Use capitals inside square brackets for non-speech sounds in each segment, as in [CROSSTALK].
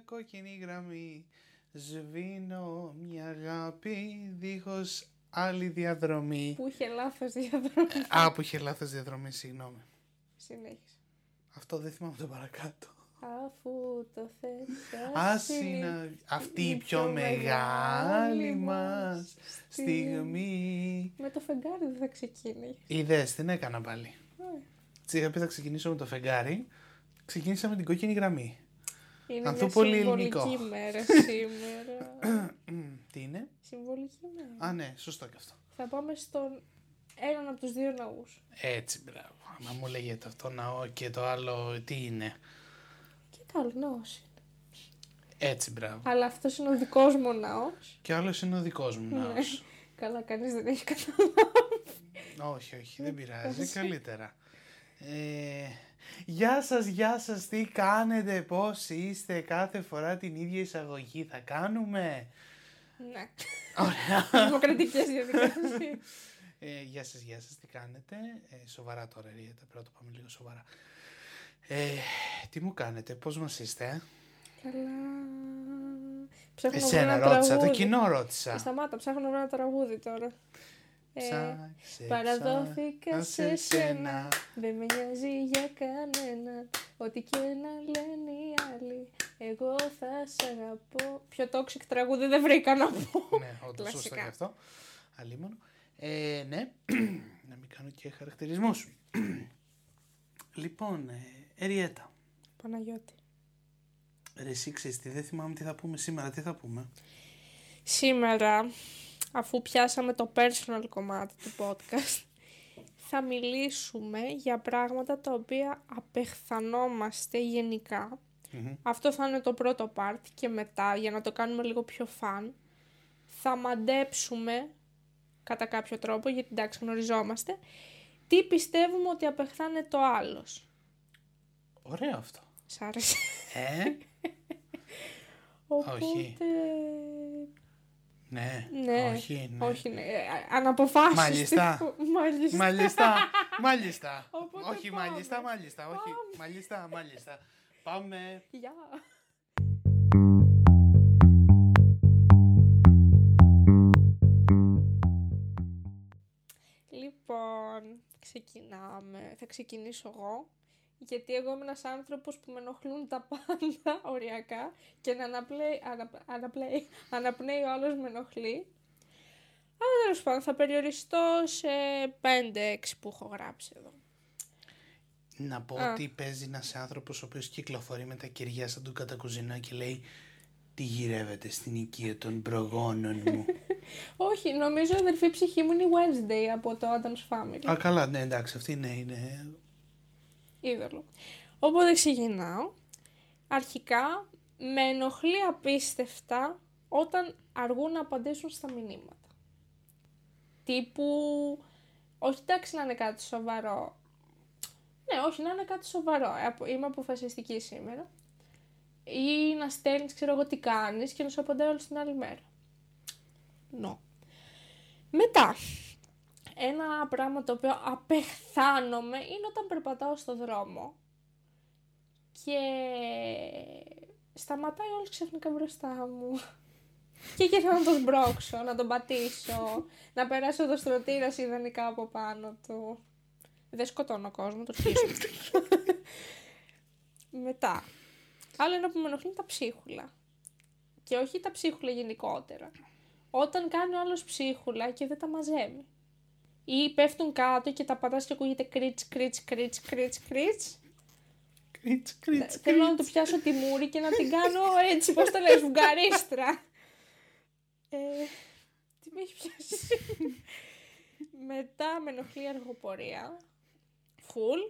μια κόκκινη γραμμή. Σβήνω μια αγάπη δίχως άλλη διαδρομή. Που είχε λάθος διαδρομή. Α, που είχε λάθος διαδρομή, συγγνώμη. Συνέχισε. Αυτό δεν θυμάμαι το παρακάτω. Αφού το θες Ας είναι αυτή η πιο μεγάλη μας στιγμή. Με το φεγγάρι δεν θα ξεκίνησε. Είδες, την έκανα πάλι. Ε, Της είχα πει θα ξεκινήσω με το φεγγάρι. Ξεκίνησα με την κόκκινη γραμμή. Είναι Αυτό μια πολύ συμβολική ελληνικό. μέρα [LAUGHS] σήμερα. Μμ, Τι είναι; συμβολική μέρα. Α, ναι, σωστό και αυτό. Θα πάμε στον έναν από τους δύο ναούς. Έτσι, μπράβο. Άμα μου λέγεται αυτό ναό και το άλλο τι είναι. Και καλός ναός είναι. Έτσι, μπράβο. Αλλά αυτός είναι ο δικός μου ναός. Και άλλος είναι ο δικός μου ναός. [LAUGHS] Καλά, κανείς δεν έχει [LAUGHS] καταλάβει. όχι, όχι, δεν πειράζει. Καλύτερα. Ε, γεια σας, γεια σας, τι κάνετε, πώς είστε, κάθε φορά την ίδια εισαγωγή θα κάνουμε; ναι. Ωραία. Δημοκρατικές διαδικασίες. Ε, γεια σας, γεια σας, τι κάνετε; Ε, σοβαρά τώρα, Ριέτα, πρέπει να το πάμε λίγο σοβαρά. Ε, τι μου κάνετε, πώς μας είστε, ε; Καλά. Ψάχνω να βρω Εσένα ένα ρώτησα, το τραγούδι. κοινό Ε, ρώτησα. Σταμάτα, ψάχνω να βρω ένα τραγούδι τώρα. Ε, Ψάξε, παραδόθηκα ψάξα σε σένα, δεν με νοιάζει για κανένα, ό,τι και να λένε οι άλλοι, εγώ θα σ' αγαπώ. Πιο toxic τραγούδι δεν βρήκα να πω. Ναι, όντως σωστό Κλασικά. και αυτό. Αλίμονο. Ε, ναι, [CLEARS THROAT] να μην κάνω και χαρακτηρισμούς. [CLEARS THROAT] λοιπόν, ε, Εριέτα, Παναγιώτη. ρε εσύ ξέρεις τι, δεν θυμάμαι τι θα πούμε σήμερα, τι θα πούμε; Σήμερα, αφού πιάσαμε το personal κομμάτι του podcast, [LAUGHS] θα μιλήσουμε για πράγματα τα οποία απεχθανόμαστε γενικά. Μμμ. Αυτό θα είναι το πρώτο part και μετά, για να το κάνουμε λίγο πιο fun, θα μαντέψουμε κατά κάποιο τρόπο, γιατί εντάξει γνωριζόμαστε, τι πιστεύουμε ότι απεχθάνεται ο άλλος. Ωραίο αυτό. Σ' άρεσε. Ε, [LAUGHS] Οπότε... Όχι. Ναι, Ναι, όχι, ναι. όχι, ναι. ε, Αναποφάσιστη. Μάλιστα. Μάλιστα. Μάλιστα, μάλιστα. Οπότε όχι, πάμε. μάλιστα, μάλιστα, όχι, μάλιστα, μάλιστα. Πάμε. Γεια. Λοιπόν, ξεκινάμε. Θα ξεκινήσω εγώ. Γιατί εγώ είμαι ένας άνθρωπος που με ενοχλούν τα πάντα [LAUGHS] οριακά και να αναπλέει, ανα, αναπλέει, αναπνέει ο άλλος με ενοχλεί. Αλλά τέλος πάντων θα περιοριστώ σε 5-6 που έχω γράψει εδώ. Να πω Α. ότι παίζει ένας άνθρωπος ο οποίος κυκλοφορεί με τα κυριά σαν του κατακουζινά και λέει Τι γυρεύετε στην οικία των προγόνων μου. [LAUGHS] Όχι, νομίζω η αδερφή ψυχή μου είναι η Wednesday από το Adam's Family. Α, καλά, ναι, εντάξει, αυτή ναι, είναι. Είδωλο. Οπότε ξεκινάω. Αρχικά με ενοχλεί απίστευτα όταν αργούν να απαντήσουν στα μηνύματα. Τύπου, όχι εντάξει να είναι κάτι σοβαρό. Ναι, όχι να είναι κάτι σοβαρό. Ε, απο- Είμαι αποφασιστική σήμερα. Ή να στέλνεις, ξέρω εγώ τι κάνεις και να σου απαντάει όλη την άλλη μέρα. No. Μετά, ένα πράγμα το οποίο απεχθάνομαι είναι όταν περπατάω στο δρόμο και σταματάει όλος ξαφνικά μπροστά μου. [LAUGHS] Και εκεί θέλω να τον σμπρώξω, να τον πατήσω, να περάσω το στρωτήρα ιδανικά από πάνω του. Δεν σκοτώνω κόσμο, το σκίσω. [LAUGHS] Μετά. Άλλο ένα που με ενοχλεί είναι τα ψίχουλα. Και όχι τα ψίχουλα γενικότερα. Όταν κάνει ο άλλος ψίχουλα και δεν τα μαζεύει. Ή πέφτουν κάτω και τα πατάς και ακούγεται κρίτς, κρίτς, κρίτς, κρίτς, κρίτς. Κρίτς, κρίτς, Θέλω να του πιάσω τη μούρη και να την κάνω έτσι, πώς το λες, βουγγαρίστρα. Ε, τι με έχει πιάσει. [LAUGHS] Μετά με ενοχλεί η αργοπορία. Φουλ.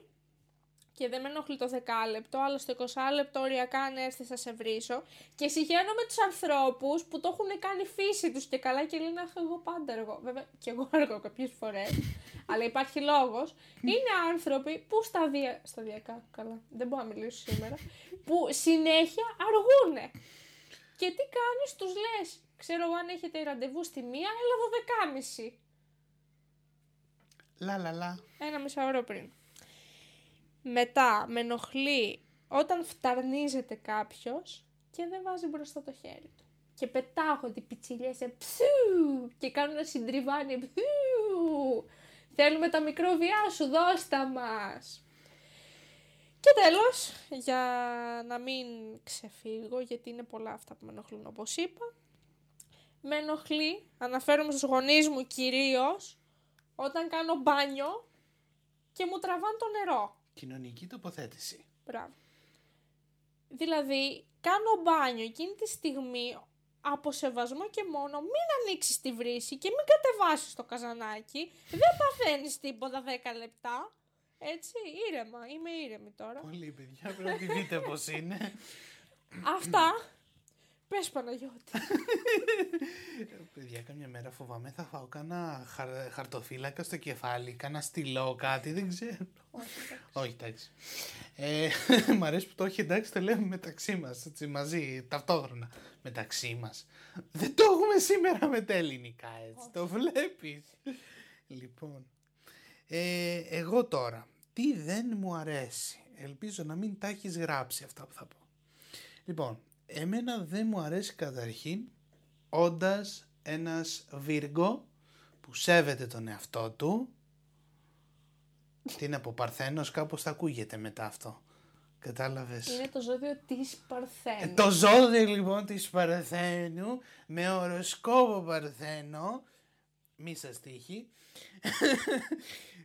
Και δεν με ενοχλεί το δεκάλεπτο, αλλά στο 20 λεπτό οριακά αν έρθεις θα σε βρίσω. Και συγχαίρω με τους ανθρώπους που το έχουν κάνει φύση τους και καλά και λένε αχ εγώ πάντα αργώ. Βέβαια και εγώ [LAUGHS] αργώ κάποιες φορές, αλλά υπάρχει λόγος. Είναι άνθρωποι που σταδια... σταδιακά, καλά, δεν μπορώ να μιλήσω σήμερα, που συνέχεια αργούνε. Και τι κάνεις, τους λες, ξέρω εγώ αν έχετε ραντεβού στη μία, έλα 12.30. Λα, λα, λα. Ένα μισάωρο πριν. Μετά με ενοχλεί όταν φταρνίζεται κάποιος και δεν βάζει μπροστά το χέρι του. Και πετάγονται οι πιτσιλιές σε ψου και κάνουν ένα συντριβάνι ψου. Θέλουμε τα μικρόβια σου, δώστα μας. Και τέλος, για να μην ξεφύγω, γιατί είναι πολλά αυτά που με ενοχλούν όπως είπα, με ενοχλεί, αναφέρομαι στους γονείς μου κυρίως, όταν κάνω μπάνιο και μου τραβάν το νερό. Κοινωνική τοποθέτηση. Μπράβο. Δηλαδή, κάνω μπάνιο εκείνη τη στιγμή από σεβασμό και μόνο μην ανοίξεις τη βρύση και μην κατεβάσεις το καζανάκι. Δεν παθαίνεις τίποτα 10 λεπτά. Έτσι, ήρεμα. Είμαι ήρεμη τώρα. Πολύ παιδιά, πρέπει να τη δείτε πώς είναι. Αυτά. Πες Παναγιώτη. [LAUGHS] παιδιά, καμιά μέρα φοβάμαι θα φάω κάνα χαρ, χαρτοφύλακα στο κεφάλι, κάνα στυλό, κάτι, δεν ξέρω. Όχι, εντάξει. Ε, [LAUGHS] μ' αρέσει που το έχει εντάξει, το λέμε μεταξύ μας, έτσι, μαζί, ταυτόχρονα. Μεταξύ μας. Δεν το έχουμε σήμερα με τα ελληνικά, έτσι, το βλέπεις. Λοιπόν, ε, εγώ τώρα, τι δεν μου αρέσει. Ελπίζω να μην τα έχεις γράψει αυτά που θα πω. Λοιπόν, εμένα δεν μου αρέσει καταρχήν όντας ένας Βίργο που σέβεται τον εαυτό του. Τι είναι από Παρθένος, κάπως θα ακούγεται μετά αυτό. Κατάλαβες; Είναι το ζώδιο της Παρθένου. Ε, το ζώδιο λοιπόν της Παρθένου με οροσκόπο Παρθένο. Μη σας τύχει.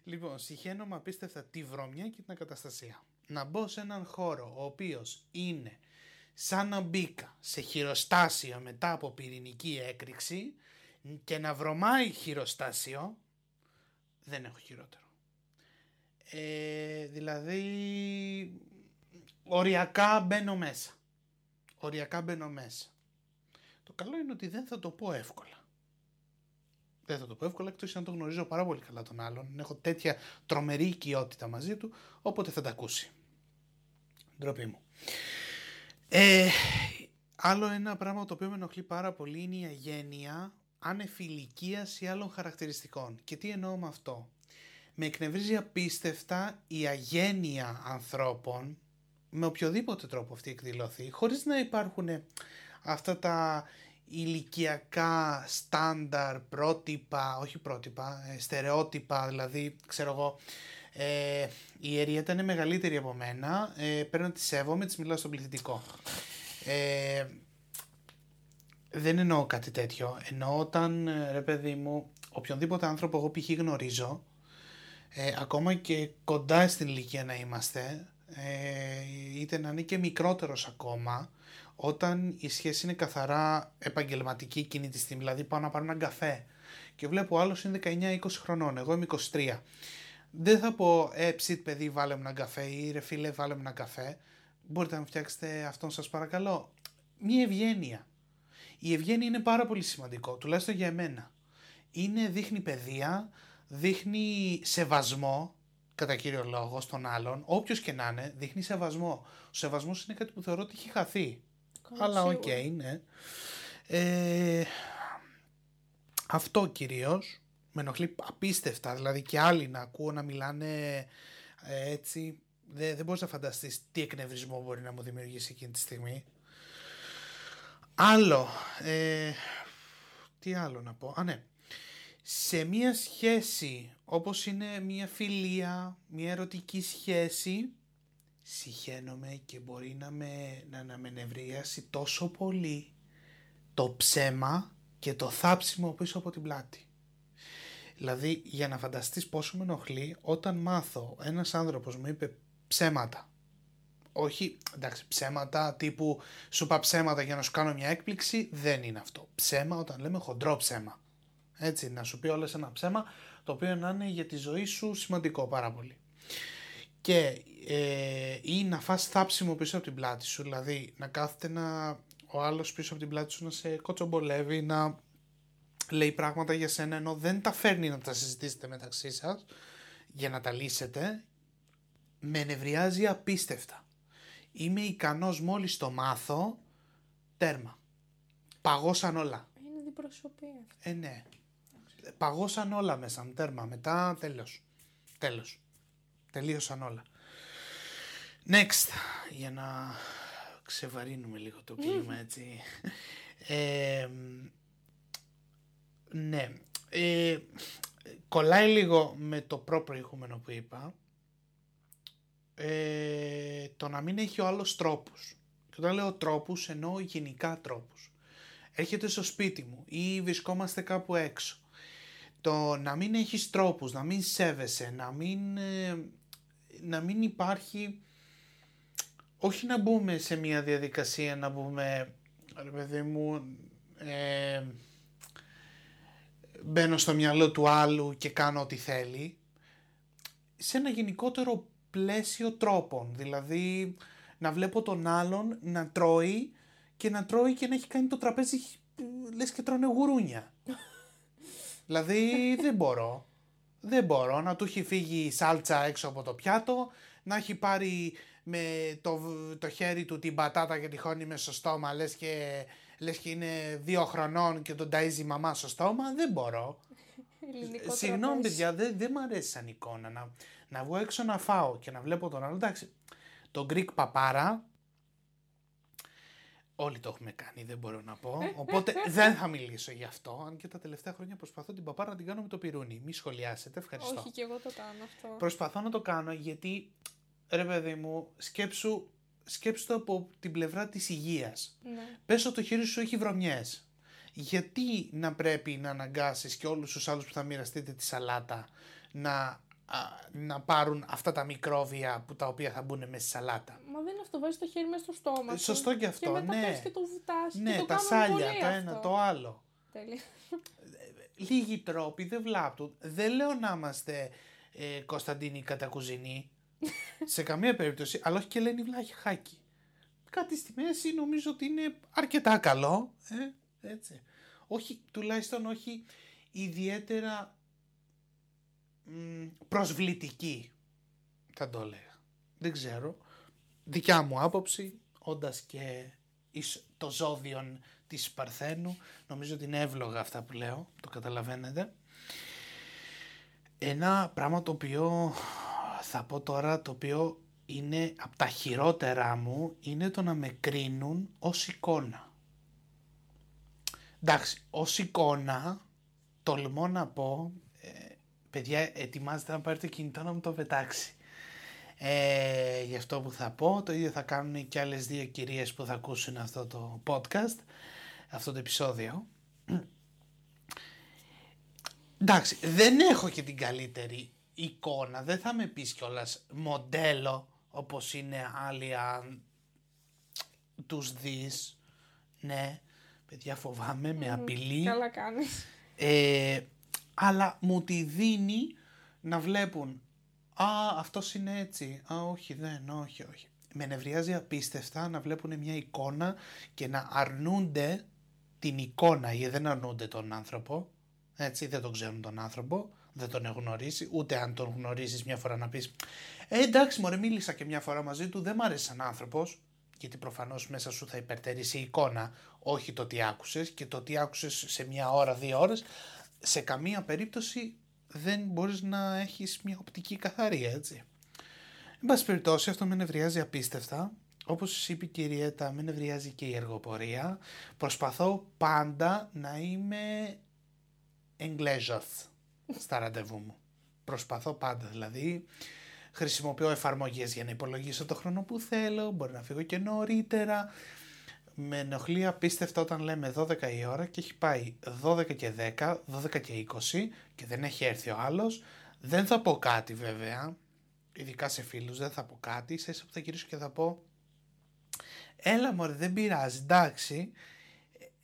λοιπόν, συχαίνομαι απίστευτα τη βρώμια και την ακαταστασία. Να μπω σε έναν χώρο ο οποίος είναι σαν να μπήκα σε χειροστάσιο μετά από πυρηνική έκρηξη και να βρωμάει χειροστάσιο, δεν έχω χειρότερο. Ε, δηλαδή, οριακά μπαίνω μέσα. Οριακά μπαίνω μέσα. Το καλό είναι ότι δεν θα το πω εύκολα. Δεν θα το πω εύκολα, εκτός αν το γνωρίζω πάρα πολύ καλά τον άλλον. Έχω τέτοια τρομερή οικειότητα μαζί του, όποτε θα τα ακούσει. Ντροπή μου. Ε, άλλο ένα πράγμα το οποίο με ενοχλεί πάρα πολύ είναι η αγένεια ανεφιλικίας ή άλλων χαρακτηριστικών. Και τι εννοώ με αυτό; Με εκνευρίζει απίστευτα η αγένεια ανθρώπων με οποιοδήποτε τρόπο αυτή εκδηλωθεί, χωρίς να υπάρχουν αυτά τα ηλικιακά στάνταρ, πρότυπα, όχι πρότυπα, ε, στερεότυπα, δηλαδή ξέρω εγώ, ε, η Εριέτα είναι μεγαλύτερη από μένα, ε, πρέπει να τη σέβομαι, της μιλάω στον πληθυντικό. Ε, δεν εννοώ κάτι τέτοιο, εννοώ όταν, ε, ρε παιδί μου, οποιονδήποτε άνθρωπο εγώ π.χ. γνωρίζω, ε, ακόμα και κοντά στην ηλικία να είμαστε, ε, είτε να είναι και μικρότερος ακόμα, όταν η σχέση είναι καθαρά επαγγελματική εκείνη τη στιγμή, δηλαδή πάω να πάρω έναν καφέ και βλέπω άλλος είναι 19-20 χρονών, εγώ είμαι 23. Δεν θα πω, ε, ψιτ παιδί βάλε μου έναν καφέ ή ρε φίλε βάλε μου έναν καφέ. Μπορείτε να μου φτιάξετε αυτόν σας παρακαλώ. Μία ευγένεια. Η ευγένεια είναι πάρα πολύ σημαντικό, τουλάχιστον για εμένα. Είναι, δείχνει παιδεία, δείχνει σεβασμό, κατά κύριο λόγο, στον άλλον, όποιος και να είναι, δείχνει σεβασμό. Ο σεβασμός είναι κάτι που θεωρώ ότι έχει χαθεί. Αλλά OK, okay, ναι. Ε, αυτό κυρίως με ενοχλεί απίστευτα, δηλαδή και άλλοι να ακούω να μιλάνε ε, έτσι, δεν, δεν μπορείς να φανταστείς τι εκνευρισμό μπορεί να μου δημιουργήσει εκείνη τη στιγμή. Άλλο, ε, τι άλλο να πω, α ναι, σε μία σχέση όπως είναι μία φιλία, μία ερωτική σχέση, συχαίνομαι και μπορεί να με, να, να με νευρίασει τόσο πολύ το ψέμα και το θάψιμο πίσω από την πλάτη. Δηλαδή για να φανταστείς πόσο με ενοχλεί όταν μάθω ένας άνθρωπος μου είπε ψέματα. Όχι, εντάξει, ψέματα τύπου σου είπα ψέματα για να σου κάνω μια έκπληξη, δεν είναι αυτό. Ψέμα όταν λέμε χοντρό ψέμα. Έτσι, να σου πει όλες ένα ψέμα το οποίο να είναι για τη ζωή σου σημαντικό πάρα πολύ. Και ε, ή να φας θάψιμο πίσω από την πλάτη σου, δηλαδή να κάθεται να, ο άλλος πίσω από την πλάτη σου να σε κοτσομπολεύει, να λέει πράγματα για σένα ενώ δεν τα φέρνει να τα συζητήσετε μεταξύ σας για να τα λύσετε, με νευριάζει απίστευτα. Είμαι ικανός μόλις το μάθω, τέρμα. Παγώσαν όλα. Είναι διπροσωπεία. Ε, ναι. Παγώσαν όλα μέσα μου, τέρμα. Μετά τέλος. Τέλος. Τελείωσαν όλα. Next, για να ξεβαρύνουμε λίγο το κλίμα έτσι. Ε, ναι. Ε, κολλάει λίγο με το προ προηγούμενο που είπα. Ε, το να μην έχει ο άλλος τρόπους. Και όταν λέω τρόπους εννοώ γενικά τρόπους. Έρχεται στο σπίτι μου ή βρισκόμαστε κάπου έξω. Το να μην έχεις τρόπους, να μην σέβεσαι, να μην, ε, να μην υπάρχει... Όχι να μπούμε σε μια διαδικασία να μπούμε, ρε παιδί μου, ε, μπαίνω στο μυαλό του άλλου και κάνω ό,τι θέλει. Σε ένα γενικότερο πλαίσιο τρόπων. Δηλαδή να βλέπω τον άλλον να τρώει και να τρώει και να έχει κάνει το τραπέζι λες και τρώνε γουρούνια. [LAUGHS] δηλαδή δεν μπορώ. Δεν μπορώ να του έχει φύγει η σάλτσα έξω από το πιάτο, να έχει πάρει με το, το χέρι του την πατάτα και τη χώνει με στο στόμα, λες και, λες και είναι δύο χρονών και τον ταΐζει η μαμά στο στόμα. Δεν μπορώ. [LAUGHS] Συγγνώμη παιδιά, δεν, δεν μ' αρέσει σαν εικόνα να, να βγω έξω να φάω και να βλέπω τον άλλο. Εντάξει, το Greek παπάρα, όλοι το έχουμε κάνει, δεν μπορώ να πω. [LAUGHS] Οπότε δεν θα μιλήσω γι' αυτό. Αν και τα τελευταία χρόνια προσπαθώ την παπάρα να την κάνω με το πυρούνι. Μη σχολιάσετε, ευχαριστώ. Όχι, και εγώ το κάνω αυτό. Προσπαθώ να το κάνω γιατί, ρε παιδί μου, σκέψου, σκέψου το από την πλευρά της υγείας. Ναι. Πες ότι το χέρι σου έχει βρωμιές. Γιατί να πρέπει να αναγκάσεις και όλους τους άλλους που θα μοιραστείτε τη σαλάτα να α, να πάρουν αυτά τα μικρόβια που τα οποία θα μπουν μέσα στη σαλάτα; Μα δεν είναι αυτό, βάζεις το χέρι μέσα στο στόμα. Ε, σου Σωστό και αυτό, Και μετά ναι. πες και το βουτάς. και Ναι, το τα κάνουν σάλια, πολύ το αυτό. ένα, το άλλο. Τέλεια. Λίγοι τρόποι δεν βλάπτουν. Δεν λέω να είμαστε ε, Κωνσταντίνοι κατακουζινοί σε καμία περίπτωση, αλλά όχι και λένε βλάχη Κάτι στη μέση νομίζω ότι είναι αρκετά καλό. Ε, έτσι. Όχι, τουλάχιστον όχι ιδιαίτερα μ, προσβλητική, θα το έλεγα. Δεν ξέρω. Δικιά μου άποψη, όντας και εις- το ζώδιον της Παρθένου, νομίζω ότι είναι εύλογα αυτά που λέω, το καταλαβαίνετε. Ένα πράγμα το οποίο θα πω τώρα, το οποίο είναι από τα χειρότερα μου, είναι το να με κρίνουν ως εικόνα. Εντάξει, ως εικόνα, τολμώ να πω, ε, παιδιά ετοιμάζετε να πάρετε κινητό να μου το πετάξει. Ε, γι' αυτό που θα πω, το ίδιο θα κάνουν και άλλες δύο κυρίες που θα ακούσουν αυτό το podcast, αυτό το επεισόδιο. Εντάξει, δεν έχω και την καλύτερη εικόνα, δεν θα με πεις κιόλας μοντέλο όπως είναι άλλοι αν τους δεις. Ναι, παιδιά φοβάμαι, με απειλεί. Καλά κάνεις. Ε, αλλά μου τη δίνει να βλέπουν «Α, αυτός είναι έτσι, α, όχι, δεν, όχι, όχι». Με νευριάζει απίστευτα να βλέπουν μια εικόνα και να αρνούνται την εικόνα, γιατί δεν αρνούνται τον άνθρωπο, έτσι, δεν τον ξέρουν τον άνθρωπο, δεν τον έχουν γνωρίσει, ούτε αν τον γνωρίσεις μια φορά να πεις «Ε, εντάξει μωρέ, μίλησα και μια φορά μαζί του, δεν μ' αρέσει σαν άνθρωπος», γιατί προφανώς μέσα σου θα υπερτερήσει η εικόνα, όχι το τι άκουσες και το τι άκουσες σε μια ώρα, δύο ώρες, σε καμία περίπτωση δεν μπορείς να έχεις μια οπτική καθαρή, έτσι. Εν πάση περιπτώσει, αυτό με νευριάζει απίστευτα. Όπως είπε η κυριέτα, με νευριάζει και η εργοπορία. Προσπαθώ πάντα να είμαι εγγλέζος στα ραντεβού μου. Προσπαθώ πάντα δηλαδή. Χρησιμοποιώ εφαρμογές για να υπολογίσω το χρόνο που θέλω, μπορεί να φύγω και νωρίτερα. Με ενοχλεί απίστευτα όταν λέμε 12 η ώρα και έχει πάει 12 και 10, 12 και 20 και δεν έχει έρθει ο άλλος. Δεν θα πω κάτι βέβαια, ειδικά σε φίλους δεν θα πω κάτι, σε που θα γυρίσω και θα πω Έλα μωρέ δεν πειράζει, εντάξει.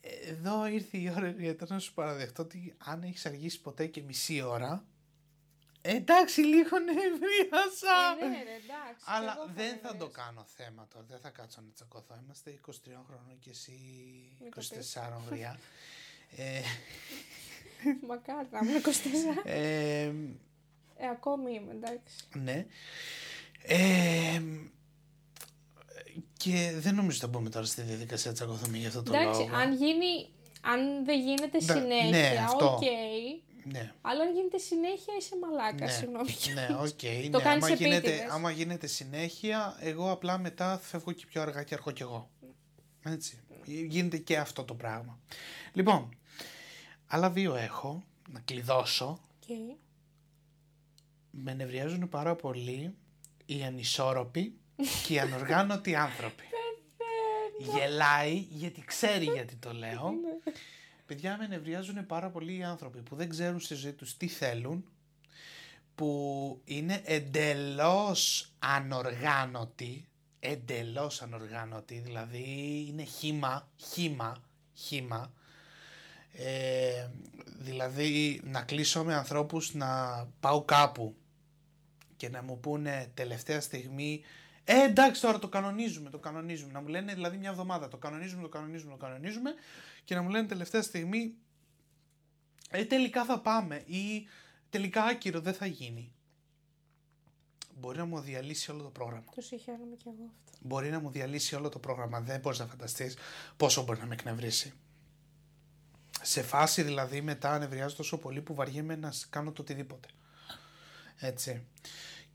Ε, Εδώ ήρθε η ώρα γιατί να σου παραδεχτώ ότι αν έχεις αργήσει ποτέ και μισή ώρα ε, εντάξει λίγο νευρίασα. Ε, ναι, ρε, εντάξει. Αλλά και εγώ δεν θα το νευρίασα. κάνω θέμα τώρα, δεν θα κάτσω να τσακωθώ. Είμαστε 23 χρόνων και εσύ Μην το πεις. 24 γριά. ε, [LAUGHS] Μακάρι να είμαι 24. ε, Ε, ακόμη είμαι, εντάξει. ναι. Ε, και δεν νομίζω ότι θα μπούμε τώρα στη διαδικασία τσακωθούμε για αυτό το Εντάξει, λόγο. αν γίνει, αν δεν γίνεται Ναι, συνέχεια, ναι, αυτό. οκ. Ναι. Αλλά αν γίνεται συνέχεια είσαι μαλάκα, Ναι. συγγνώμη. Ναι, οκ. [LAUGHS] Το ναι. κάνεις άμα, γίνεται, επίτηδες. άμα γίνεται συνέχεια, εγώ απλά μετά φεύγω και πιο αργά και αργώ κι εγώ. Έτσι. Γίνεται και αυτό το πράγμα. Λοιπόν, άλλα δύο έχω, να κλειδώσω. Οκ. Με νευριάζουν πάρα πολύ οι ανισόρροποι και οι ανοργάνωτοι άνθρωποι. Γελάει γιατί ξέρει γιατί το λέω. Παιδιά με νευριάζουν πάρα πολύ οι άνθρωποι που δεν ξέρουν στη ζωή τους τι θέλουν, που είναι εντελώς ανοργάνωτοι, εντελώς ανοργάνωτοι, δηλαδή είναι χήμα, χήμα, χήμα. Ε, δηλαδή να κλείσω με ανθρώπους να πάω κάπου και να μου πούνε τελευταία στιγμή ε, εντάξει τώρα το κανονίζουμε, το κανονίζουμε. Να μου λένε δηλαδή μια εβδομάδα το κανονίζουμε, το κανονίζουμε, το κανονίζουμε και να μου λένε τελευταία στιγμή ε, τελικά θα πάμε ή τελικά άκυρο δεν θα γίνει. Μπορεί να μου διαλύσει όλο το πρόγραμμα. Το συγχαίρομαι κι εγώ αυτό. Μπορεί να μου διαλύσει όλο το πρόγραμμα. Δεν μπορείς να φανταστείς πόσο μπορεί να με εκνευρίσει. Σε φάση δηλαδή μετά νευριάζω τόσο πολύ που βαριέμαι να σ- κάνω το οτιδήποτε. Έτσι.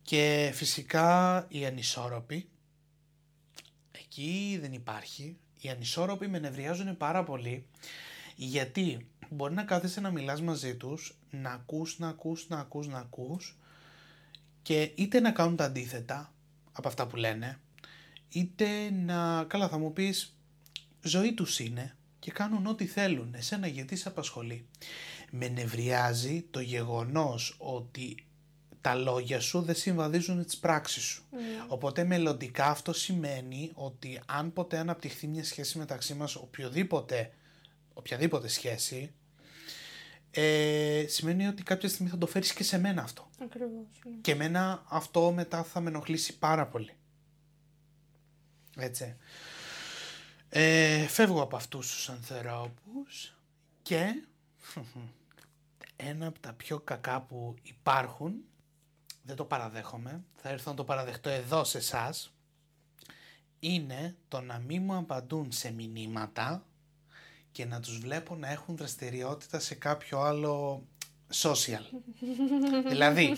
Και φυσικά οι ανισόρροποι, εκεί δεν υπάρχει. Οι ανισόρροποι με νευριάζουν πάρα πολύ γιατί μπορεί να κάθεσαι να μιλάς μαζί τους, να ακούς, να ακούς, να ακούς, να ακούς και είτε να κάνουν τα αντίθετα από αυτά που λένε, είτε να, καλά θα μου πεις, ζωή τους είναι και κάνουν ό,τι θέλουν, εσένα γιατί σε απασχολεί; Με νευριάζει το γεγονός ότι τα λόγια σου δεν συμβαδίζουν με τις πράξεις σου. Οπότε μελλοντικά αυτό σημαίνει ότι αν ποτέ αναπτυχθεί μια σχέση μεταξύ μας, οποιοδήποτε, οποιαδήποτε σχέση, ε, σημαίνει ότι κάποια στιγμή θα το φέρεις και σε μένα αυτό. Ακριβώς. Ναι. Και εμένα αυτό μετά θα με ενοχλήσει πάρα πολύ. Έτσι. Ε, φεύγω από αυτούς τους ανθρώπους και [LAUGHS] ένα από τα πιο κακά που υπάρχουν, δεν το παραδέχομαι, θα έρθω να το παραδεχτώ εδώ σε εσάς, είναι το να μην μου απαντούν σε μηνύματα και να τους βλέπω να έχουν δραστηριότητα σε κάποιο άλλο social. [LAUGHS] δηλαδή,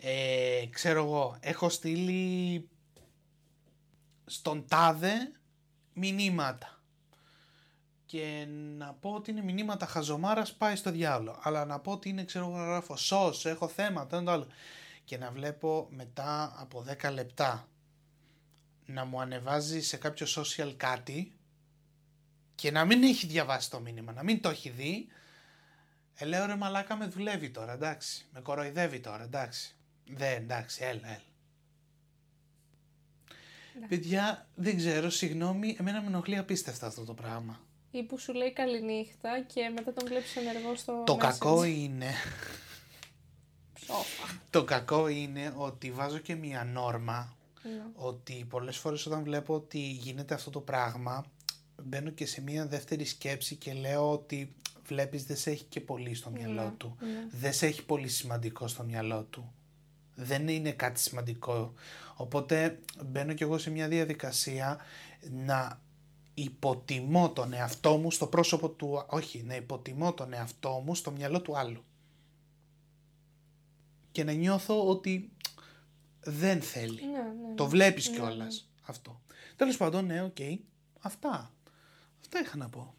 ε, ξέρω εγώ, έχω στείλει στον τάδε μηνύματα και να πω ότι είναι μηνύματα χαζομάρας πάει στο διάολο. Αλλά να πω ότι είναι, ξέρω εγώ, να γράφω σως, έχω θέματα, ένα το άλλο. Και να βλέπω μετά από 10 λεπτά να μου ανεβάζει σε κάποιο social κάτι και να μην έχει διαβάσει το μήνυμα, να μην το έχει δει, ε, λέω ρε μαλάκα με δουλεύει τώρα, εντάξει. Με κοροϊδεύει τώρα, εντάξει. Δεν, εντάξει, έλα, έλα. Παιδιά, δεν ξέρω, συγγνώμη, εμένα με ενοχλεί απίστευτα αυτό το πράγμα. Ή που σου λέει καληνύχτα και μετά τον βλέπεις ενεργό στο Το message. κακό είναι, Ψόφα. Το κακό είναι ότι βάζω και μια νόρμα Ναι. ότι πολλές φορές όταν βλέπω ότι γίνεται αυτό το πράγμα μπαίνω και σε μια δεύτερη σκέψη και λέω ότι βλέπεις δεν σε έχει και πολύ στο μυαλό Ναι, του. ναι. Δεν σε έχει πολύ σημαντικό στο μυαλό του. Δεν είναι κάτι σημαντικό. Οπότε μπαίνω κι εγώ σε μια διαδικασία να υποτιμώ τον εαυτό μου στο πρόσωπο του... Όχι, να υποτιμώ τον εαυτό μου στο μυαλό του άλλου. Και να νιώθω ότι δεν θέλει. Ναι, ναι, ναι. Το βλέπεις Ναι, κιόλας ναι. αυτό. Τέλος πάντων, ναι, οκ. Αυτά. Αυτά είχα να πω.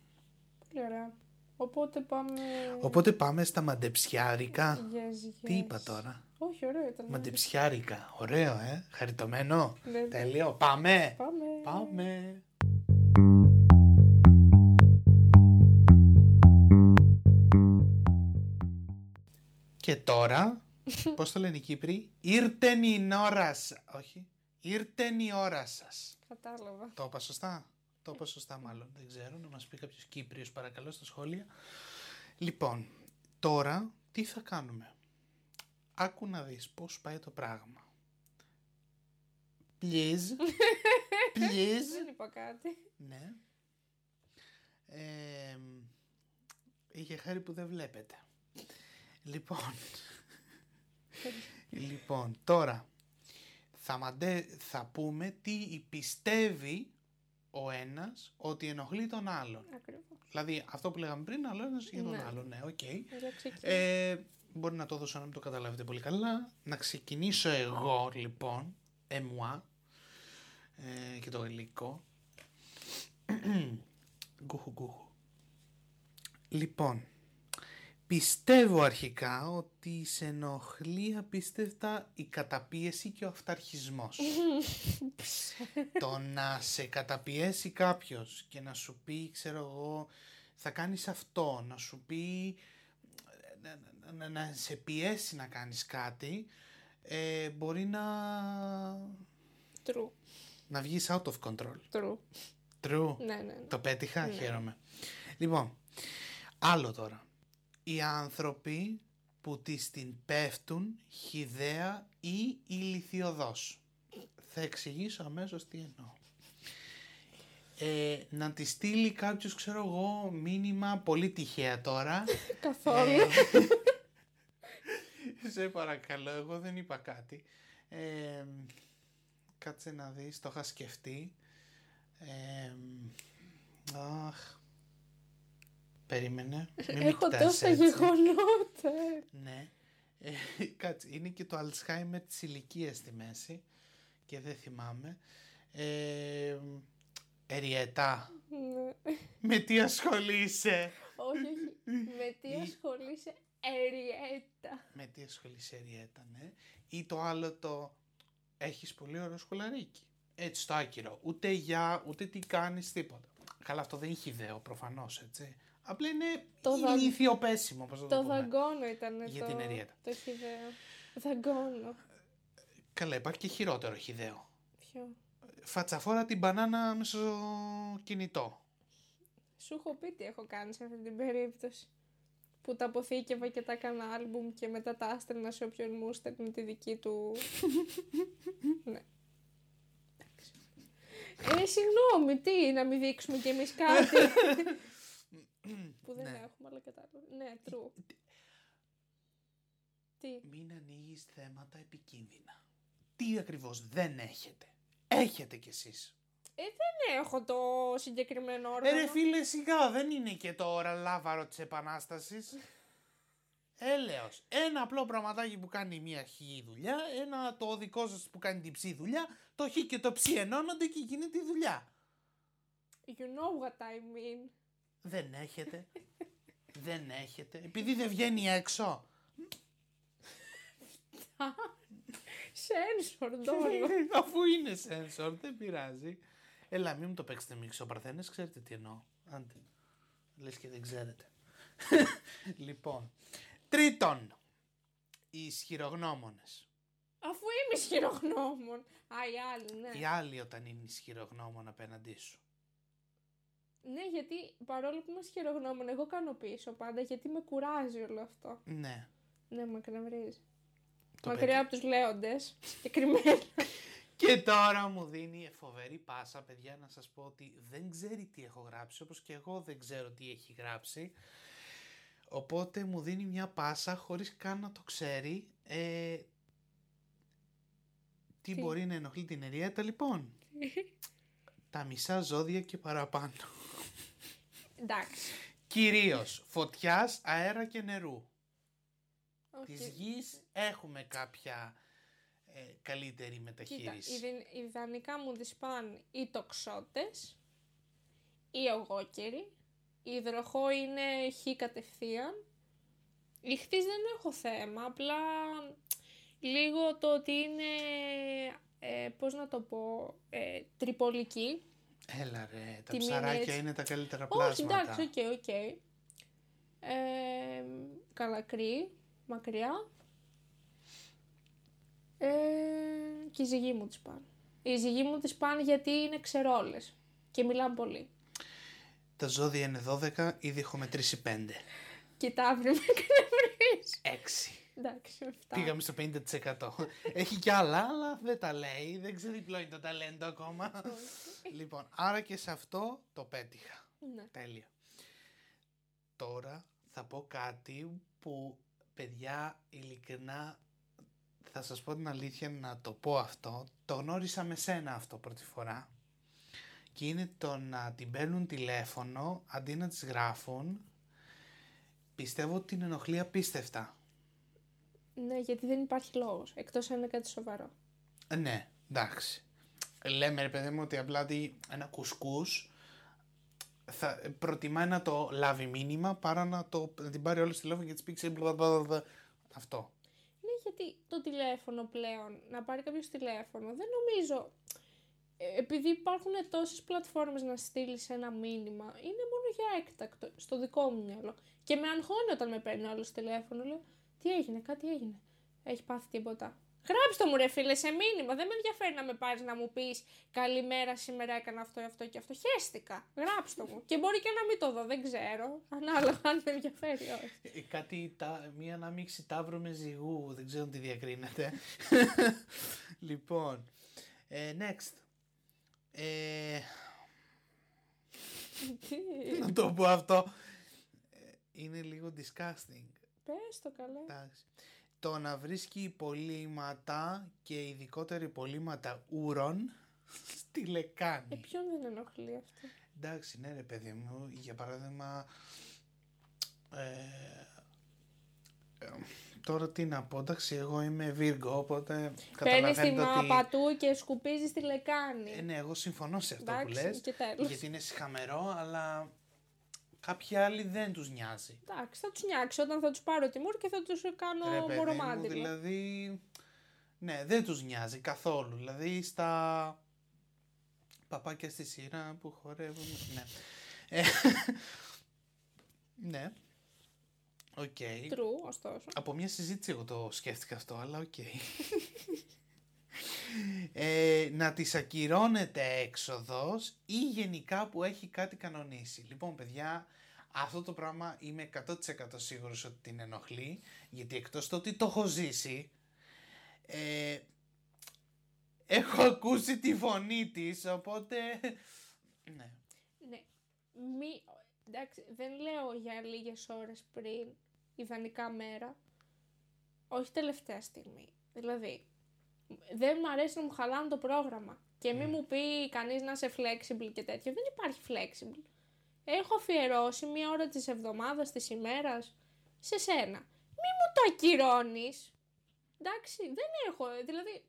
Πολύ ωραία. Οπότε πάμε... Οπότε πάμε στα μαντεψιάρικα. Yes, yes. Τι είπα τώρα; Όχι, ωραίο ήταν. Μαντεψιάρικα. Ωραίο, ε. Χαριτωμένο. Ναι. Τέλειο. Πάμε. Πάμε. Πάμε. Και τώρα, [LAUGHS] πώς το λένε οι Κύπροι, ήρτεν η ώρα σας. Όχι, ήρτεν η ώρα σας. Κατάλαβα. Το είπα σωστά; Το είπα σωστά μάλλον. Δεν ξέρω. Να μας πει κάποιος Κύπριος παρακαλώ στα σχόλια. Λοιπόν, τώρα τι θα κάνουμε; Άκου να δεις πώς πάει το πράγμα. Please. [LAUGHS] Please. Δεν είπα κάτι. Ναι. Ε, είχε χάρη που δεν βλέπετε. Λοιπόν. Λοιπόν, τώρα θα, μαντέ, θα πούμε τι πιστεύει ο ένας ότι ενοχλεί τον άλλον. Ακριβώς. Δηλαδή αυτό που λέγαμε πριν, άλλο ένας για τον Ναι. άλλο. Ναι, οκ. Για ξεκινά. Ε, μπορεί να το δώσω να μην το καταλάβετε πολύ καλά. Να ξεκινήσω εγώ λοιπόν, εμουά, ε, και το υλικό. [CLEARS THROAT] γκουχου γκουχου. Λοιπόν, πιστεύω αρχικά ότι σε ενοχλεί απίστευτα η καταπίεση και ο αυταρχισμός. [LAUGHS] το να σε καταπιέσει κάποιος και να σου πει, ξέρω εγώ, θα κάνεις αυτό, να σου πει, να, να- να- να σε πιέσει να κάνεις κάτι, ε, μπορεί να, True. να βγεις out of control. True. True. Ναι, ναι. ναι. Το πέτυχα, χαίρομαι. Λοιπόν, άλλο τώρα. Οι άνθρωποι που τις την πέφτουν χιδαία ή ηλικιωδώς. Θα εξηγήσω αμέσως τι εννοώ. Ε, να τη στείλει κάποιος, ξέρω εγώ, μήνυμα πολύ τυχαία τώρα. [LAUGHS] Καθόλου. Ε, [LAUGHS] σε παρακαλώ, εγώ δεν είπα κάτι. Ε, κάτσε να δεις, το είχα σκεφτεί. Ε, αχ. Περίμενε. μην με Έχω κοιτάς τόσα έτσι. γεγονότα. Ναι. Ε, κάτσε, είναι και το Alzheimer της ηλικίας στη μέση και δεν θυμάμαι. Ε, Εριετά, Ναι. με τι ασχολείσαι; Όχι, όχι. Με τι Ή- ασχολείσαι, Εριέτα. Με τι ασχολείσαι Εριέτα, ναι. Ή το άλλο το έχεις πολύ ωραίο σχολαρίκι. Έτσι το άκυρο. Ούτε για, ούτε τι κάνεις, τίποτα. Καλά αυτό δεν έχει ιδέο προφανώς, έτσι. Απλά είναι Το δα- ηλίθιο πέσιμο, πώς να το, Το πούμε. δαγκώνω ήταν Για το, την Εριέτα. το χιδαίο. Δαγκώνω. Καλά, υπάρχει και χειρότερο χιδαίο. Ποιο; Φατσαφόρα την μπανάνα μέσα στο κινητό. Σου έχω πει τι έχω κάνει σε αυτή την περίπτωση. Που τα αποθήκευα και τα έκανα άλμπουμ και μετά τα άστελνα σε όποιον μου στέλνει τη δική του. [LAUGHS] ναι. Εντάξει. Ε, συγγνώμη, τι, να μην δείξουμε κι εμείς κάτι; [LAUGHS] που δεν Ναι. έχουμε, αλλά κατάλαβα. Ναι, true. Τι; Μην ανοίγεις θέματα επικίνδυνα. Τι ακριβώς δεν έχετε; Έχετε κι εσείς. Ε, δεν έχω το συγκεκριμένο Ε, όργανο. ρε φίλε, σιγά δεν είναι και τώρα λάβαρο της Επανάστασης. [LAUGHS] Έλεος. Ένα απλό πραγματάκι που κάνει μία χ δουλειά, ένα το δικό σας που κάνει την ψ δουλειά, το χ και το ψ ενώνονται και γίνεται η δουλειά. You know what I mean. Δεν έχετε. δεν έχετε. Επειδή δεν βγαίνει έξω. Sensor, ντόλο. Αφού είναι sensor, δεν πειράζει. Έλα, μην μου το παίξετε μίξο παρθένες, ξέρετε τι εννοώ. Άντε. Λες και δεν ξέρετε. [LAUGHS] λοιπόν. Τρίτον. Οι ισχυρογνώμονες. Αφού είμαι ισχυρογνώμων. Α, οι άλλοι, ναι. Οι άλλοι όταν είναι ισχυρογνώμων απέναντί σου. Ναι, γιατί παρόλο που είμαι ισχυρογνώμων, εγώ κάνω πίσω πάντα γιατί με κουράζει όλο αυτό. Ναι. Ναι, με εκνευρίζει. Το Μακριά από τους λέοντες, συγκεκριμένα. Και τώρα μου δίνει φοβερή πάσα, παιδιά, να σας πω ότι δεν ξέρει τι έχω γράψει, όπως και εγώ δεν ξέρω τι έχει γράψει. Οπότε μου δίνει μια πάσα χωρίς καν να το ξέρει. Ε, τι, Τι; μπορεί να ενοχλεί την Εριέτα, λοιπόν; [LAUGHS] Τα μισά ζώδια και παραπάνω. Εντάξει. Κυρίως φωτιάς, αέρα και νερού. Όχι. Της γης έχουμε κάποια ε, καλύτερη Κοίτα, μεταχείριση. ιδε- ιδανικά μου δυσπάν οι τοξότες, οι ογόκεροι, η υδροχό είναι χ κατευθείαν. Η χθής δεν έχω θέμα, απλά λίγο το ότι είναι, ε, πώς να το πω, ε, τριπολική. Έλα ρε, τα Τη ψαράκια μήνυ έτσι. είναι τα καλύτερα Όχι, πλάσματα. εντάξει, οκ, οκ. Ε, καλακρή, μακριά. Ε, και η ζυγή μου τις πάνε. Η ζυγή μου τις πάνε γιατί είναι ξερόλες και μιλάνε πολύ. Τα ζώδια είναι 12, ήδη έχω μετρήσει 5. Κοίτα, αύριο με εκνευρίζεις. 6. Εντάξει, αυτά. Πήγαμε στο 50%. Έχει κι άλλα, αλλά δεν τα λέει. Δεν ξεδιπλώνει το ταλέντο ακόμα. λοιπόν, άρα και σε αυτό το πέτυχα. Ναι. Τέλεια. Τώρα θα πω κάτι που, παιδιά, ειλικρινά, θα σας πω την αλήθεια να το πω αυτό. Το γνώρισα με σένα αυτό πρώτη φορά. Και είναι το να την παίρνουν τηλέφωνο αντί να τις γράφουν. Πιστεύω ότι την ενοχλεί απίστευτα. Ναι, γιατί δεν υπάρχει λόγος, εκτός αν είναι κάτι σοβαρό. Ε, Ναι, εντάξει. Λέμε ρε παιδί μου ότι απλά δει ένα κουσκούς θα προτιμάει να το λάβει μήνυμα παρά να, το, να την πάρει όλη στη τηλέφωνο και της πει ξέρει, μπλα, μπλα, μπλα, αυτό. Ναι, γιατί το τηλέφωνο πλέον, να πάρει κάποιος τηλέφωνο, δεν νομίζω. ε, Επειδή υπάρχουν τόσες πλατφόρμες να στείλεις ένα μήνυμα, είναι μόνο για έκτακτο, στο δικό μου μυαλό. Και με αγχώνει όταν με παίρνει άλλος τηλέφωνο. Λέω, τι έγινε, κάτι έγινε. Έχει πάθει τίποτα. Γράψτε μου ρε φίλε σε μήνυμα. Δεν με ενδιαφέρει να με πάρεις να μου πεις Καλημέρα, σήμερα έκανα αυτό, αυτό και αυτό. Χαίστηκα. Γράψτε μου. και μπορεί και να μην το δω, δεν ξέρω. Ανάλογα αν με ενδιαφέρει ή όχι. Ε, Κάτι, τα, μία ανάμειξη τάβρο με ζυγού, δεν ξέρω τι διακρίνεται. [LAUGHS] λοιπόν, ε, next. Ε, να το πω αυτό. Ε, Είναι λίγο disgusting. Πες το καλά. Εντάξει. Το να βρίσκει υπολείμματα και ειδικότερα υπολείμματα ούρων [LAUGHS] στη Ε, λεκάνη. ποιον δεν ενοχλεί αυτό; Εντάξει, ναι ρε παιδί μου, για παράδειγμα, ε, ε, τώρα τι να πω, εντάξει, εγώ είμαι Βίργο, οπότε Παίρνεις τη καταλαβαίνετε μάπα ότι... του και σκουπίζεις τη λεκάνη. Ε, ναι, εγώ συμφωνώ σε αυτό Εντάξει, που λες, και τέλος. γιατί είναι συχαμερό, αλλά κάποιοι άλλοι δεν τους νοιάζει. Εντάξει, θα τους νιάξει όταν θα τους πάρω τη μούρ και θα τους κάνω Ρε παιδί μου, μορομάντιλο. δηλαδή, ναι, δεν τους νοιάζει καθόλου, δηλαδή στα παπάκια στη σειρά που χορεύουν, ναι. Ε, ναι, OK. True, ωστόσο. Από μια συζήτηση εγώ το σκέφτηκα αυτό, αλλά οκ. ε, να της ακυρώνεται έξοδος ή γενικά που έχει κάτι κανονίσει. Λοιπόν, παιδιά, αυτό το πράγμα είμαι 100% σίγουρος ότι την ενοχλεί, γιατί εκτός το ότι το έχω ζήσει, ε, έχω ακούσει τη φωνή της, οπότε... Ναι. Ναι. Μη... Εντάξει, δεν λέω για λίγες ώρες πριν, ιδανικά μέρα. Όχι τελευταία στιγμή. Δηλαδή, δεν μου αρέσει να μου χαλάνε το πρόγραμμα. Και μην μου πει κανείς να είσαι flexible και τέτοια. Δεν υπάρχει flexible. Έχω αφιερώσει μία ώρα της εβδομάδας, της ημέρας, σε σένα. Μη μου το ακυρώνεις. Εντάξει, δεν έχω. Δηλαδή,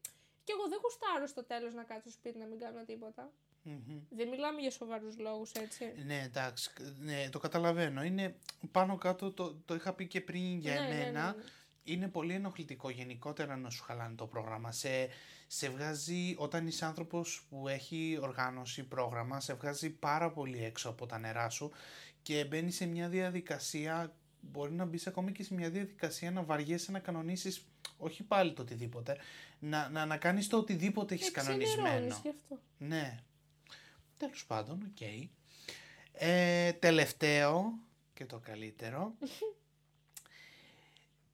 και εγώ δεν γουστάρω στο τέλος να κάτσω σπίτι να μην κάνω τίποτα. Μμμ. Δεν μιλάμε για σοβαρούς λόγους, έτσι. Ναι, εντάξει, ναι, το καταλαβαίνω. Είναι πάνω κάτω, το, το είχα πει και πριν για Ναι, ναι, ναι, εμένα. ναι. Είναι πολύ ενοχλητικό γενικότερα να σου χαλάνε το πρόγραμμα. Σε, σε βγάζει, όταν είσαι άνθρωπος που έχει οργάνωση πρόγραμμα, σε βγάζει πάρα πολύ έξω από τα νερά σου και μπαίνεις σε μια διαδικασία, μπορεί να μπεις ακόμη και σε μια διαδικασία να βαριέσαι να κανονίσεις, όχι πάλι το οτιδήποτε, να, να, να κάνεις το οτιδήποτε έχεις κανονισμένο. Ξενερώνεις γι' αυτό. Ναι. Τέλος πάντων, οκ. Ε, τελευταίο και το καλύτερο. [LAUGHS]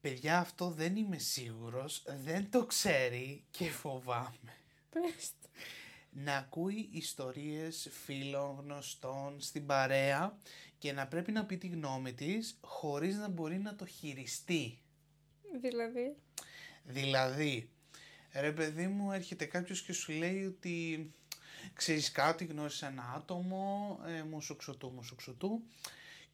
Παιδιά, αυτό δεν είμαι σίγουρος, δεν το ξέρει και φοβάμαι. Πες το. Να ακούει ιστορίες φίλων, γνωστών, στην παρέα και να πρέπει να πει τη γνώμη της χωρίς να μπορεί να το χειριστεί. Δηλαδή; Δηλαδή, ρε παιδί μου, έρχεται κάποιος και σου λέει ότι ξέρεις κάτι, γνώρισε ένα άτομο, ε, μου σου ξωτού, μου σου ξωτού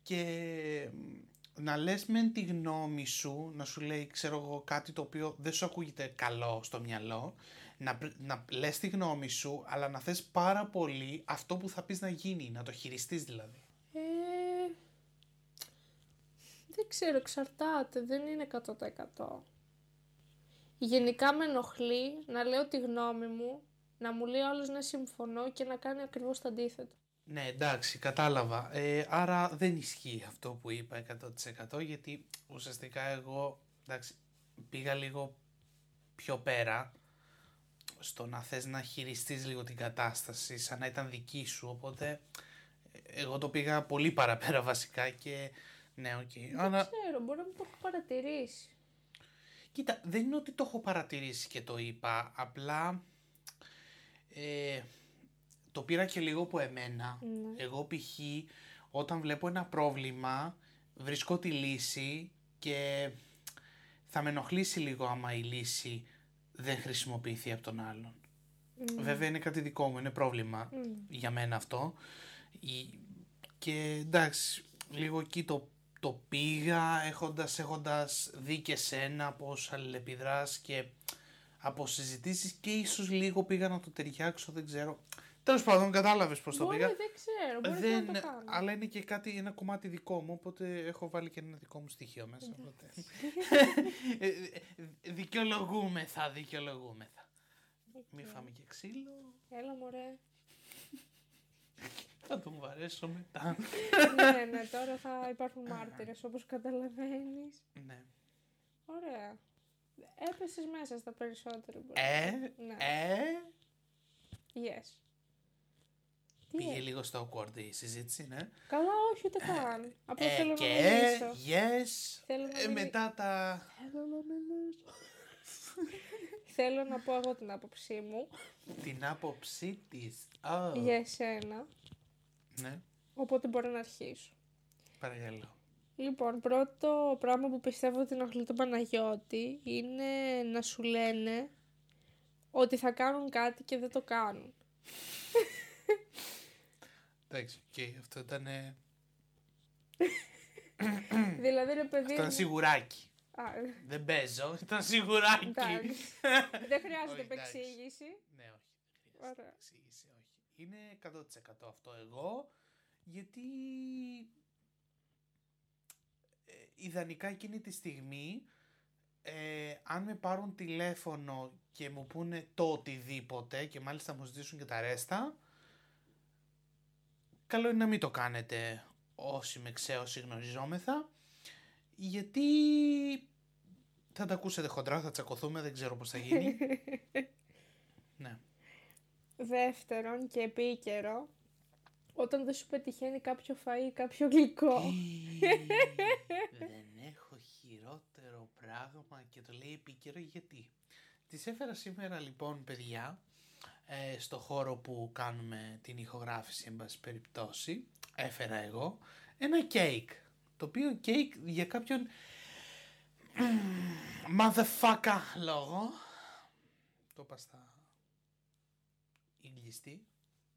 και μ, να λες μεν τη γνώμη σου, να σου λέει ξέρω εγώ κάτι το οποίο δεν σου ακούγεται καλό στο μυαλό, να, πρ- να λες τη γνώμη σου, αλλά να θες πάρα πολύ αυτό που θα πεις να γίνει, να το χειριστείς δηλαδή. Ε, δεν ξέρω, εξαρτάται, δεν είναι 100%. Γενικά με ενοχλεί να λέω τη γνώμη μου, να μου λέει ο άλλος να συμφωνώ και να κάνει ακριβώς το αντίθετο. Ναι, εντάξει, κατάλαβα. Ε, άρα δεν ισχύει αυτό που είπα 100% γιατί ουσιαστικά εγώ εντάξει, πήγα λίγο πιο πέρα στο να θες να χειριστείς λίγο την κατάσταση σαν να ήταν δική σου, οπότε ε, εγώ το πήγα πολύ παραπέρα βασικά και ναι, οκ. Άρα, Ξέρω, μπορεί να μην το έχω παρατηρήσει. κοίτα, δεν είναι ότι το έχω παρατηρήσει και το είπα, απλά ε, το πήρα και λίγο από εμένα. Ναι. Εγώ π.χ. όταν βλέπω ένα πρόβλημα βρίσκω τη λύση και θα με ενοχλήσει λίγο άμα η λύση δεν χρησιμοποιηθεί από τον άλλον. Βέβαια είναι κάτι δικό μου, είναι πρόβλημα για μένα αυτό. Η- Και εντάξει, λίγο εκεί το, το πήγα έχοντας, έχοντας δει και σένα πώς αλληλεπιδράς και από συζητήσεις και ίσως λίγο πήγα να το ταιριάξω, δεν ξέρω. Τέλος πάντων, κατάλαβες πώς το Μπορεί, πήγα. δεν ξέρω, μπορεί Δεν, να το κάνω. αλλά είναι και κάτι, ένα κομμάτι δικό μου, οπότε έχω βάλει και ένα δικό μου στοιχείο μέσα. Οπότε. Ε, ε, δικαιολογούμεθα, δικαιολογούμεθα. Μη φάμε και ξύλο, Έλα μωρέ. θα τον βαρέσω μετά. ναι, ναι, τώρα θα υπάρχουν μάρτυρες όπως καταλαβαίνεις. ναι. Ωραία. Έπεσες μέσα στα περισσότερα. μπορείς. Ε, Ναι. ε, Yes. Τι πήγε ε; λίγο στο awkward η συζήτηση, ναι. Καλά, όχι ούτε καν. Απλά Ε, θέλω να και, μιλήσω. yes, Θέλω να ε, μιλήσω. μετά τα... Θέλω να μιλήσω. Θέλω να πω εγώ την άποψή μου Την άποψή της. Oh. για εσένα, Ναι, οπότε μπορώ να αρχίσω. παρακαλώ. Λοιπόν, πρώτο πράγμα που πιστεύω ότι ενοχλεί τον Παναγιώτη είναι να σου λένε ότι θα κάνουν κάτι και δεν το κάνουν. Εντάξει, οκ, αυτό ήταν... ε, [LAUGHS] δηλαδή, ρε παιδί. Αυτό ήταν μου- σιγουράκι. Α, Δεν παίζω, ήταν σιγουράκι. εντάξει. [LAUGHS] δεν χρειάζεται Όχι, εντάξει. επεξήγηση. Ναι, όχι. Δεν χρειάζεται Ωραία. εξήγηση, όχι. Είναι 100% αυτό εγώ, γιατί ε, ιδανικά εκείνη τη στιγμή, ε, αν με πάρουν τηλέφωνο και μου πούνε το οτιδήποτε και μάλιστα μου ζητήσουν και τα ρέστα, καλό είναι να μην το κάνετε όσοι με ξέρω, όσοι γνωριζόμεθα, γιατί θα τα ακούσετε χοντρά, θα τσακωθούμε, δεν ξέρω πώς θα γίνει. [LAUGHS] ναι. Δεύτερον και επίκαιρο, όταν δεν σου πετυχαίνει κάποιο φαΐ ή κάποιο γλυκό. Δεν έχω χειρότερο πράγμα και το λέει επίκαιρο γιατί. Τις έφερα σήμερα λοιπόν παιδιά ε, στο χώρο που κάνουμε την ηχογράφηση εν πάση περιπτώσει. Έφερα εγώ ένα κέικ. Το οποίο κέικ για κάποιον [CLEARS THROAT] motherfucker λόγο. Το είπα στα Ιγκλιστή.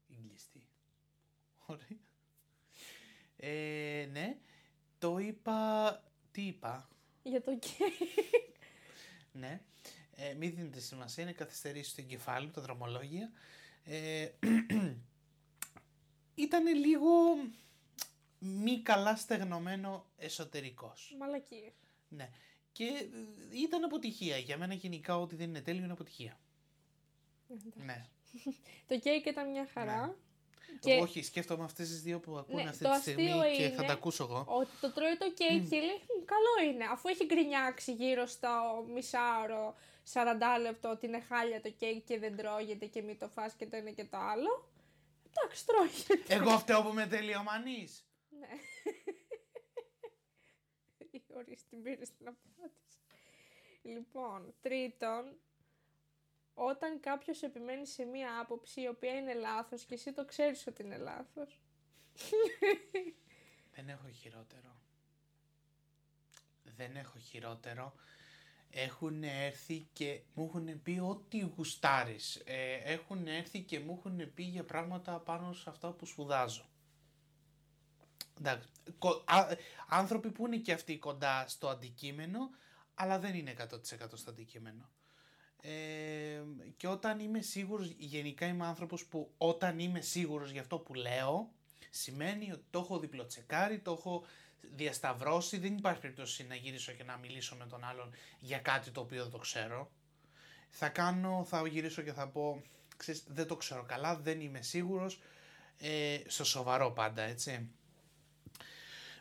Ιγκλιστή. Ωραία. Ε, ναι. Το είπα... Τι είπα; για το κέικ. Ναι. Ε, μην δίνετε σημασία, είναι καθυστερήσει στο εγκεφάλι, τα δρομολόγια. Ε, [CLEARS THROAT] ήταν λίγο μη καλά στεγνωμένο εσωτερικός. Μαλακίες. Ναι. Και ε, ήταν αποτυχία. Για μένα γενικά ό,τι δεν είναι τέλειο είναι αποτυχία. Ναι. [LAUGHS] Το κέικ ήταν μια χαρά. Και... Όχι, σκέφτομαι αυτές τις δύο που ακούνε Ναι, αυτή το τη στιγμή αστείο και είναι θα τα ακούσω εγώ. Ότι το τρώει το κέικ και λέει «Μμ, καλό είναι. Αφού έχει γκρινιάξει γύρω στο μισάωρο, 40 λεπτό ότι είναι χάλια το κέικ και δεν τρώγεται και μη το φας και το ένα και το άλλο. Εντάξει, τρώγεται. Εγώ φταίω που είμαι τελειομανής. Ναι. [LAUGHS] Ορίστε, την πήρε στην απάντηση. Λοιπόν, τρίτον, όταν κάποιος επιμένει σε μία άποψη η οποία είναι λάθος και εσύ το ξέρεις ότι είναι λάθος. [LAUGHS] Δεν έχω χειρότερο. Δεν έχω χειρότερο. Έχουν έρθει και μου έχουν πει ό,τι γουστάρεις. Ε, έχουν έρθει και μου έχουν πει για πράγματα πάνω σε αυτά που σπουδάζω. Εντάξει, κο- α- άνθρωποι που είναι και αυτοί κοντά στο αντικείμενο, αλλά δεν είναι 100% στο αντικείμενο. Ε, και όταν είμαι σίγουρος, γενικά είμαι άνθρωπος που όταν είμαι σίγουρος για αυτό που λέω, σημαίνει ότι το έχω διπλοτσεκάρει, το έχω διασταυρώσει, δεν υπάρχει περίπτωση να γυρίσω και να μιλήσω με τον άλλον για κάτι το οποίο δεν το ξέρω. Θα κάνω, θα γυρίσω και θα πω, ξέρεις, δεν το ξέρω καλά, δεν είμαι σίγουρος, ε, στο σοβαρό πάντα, έτσι.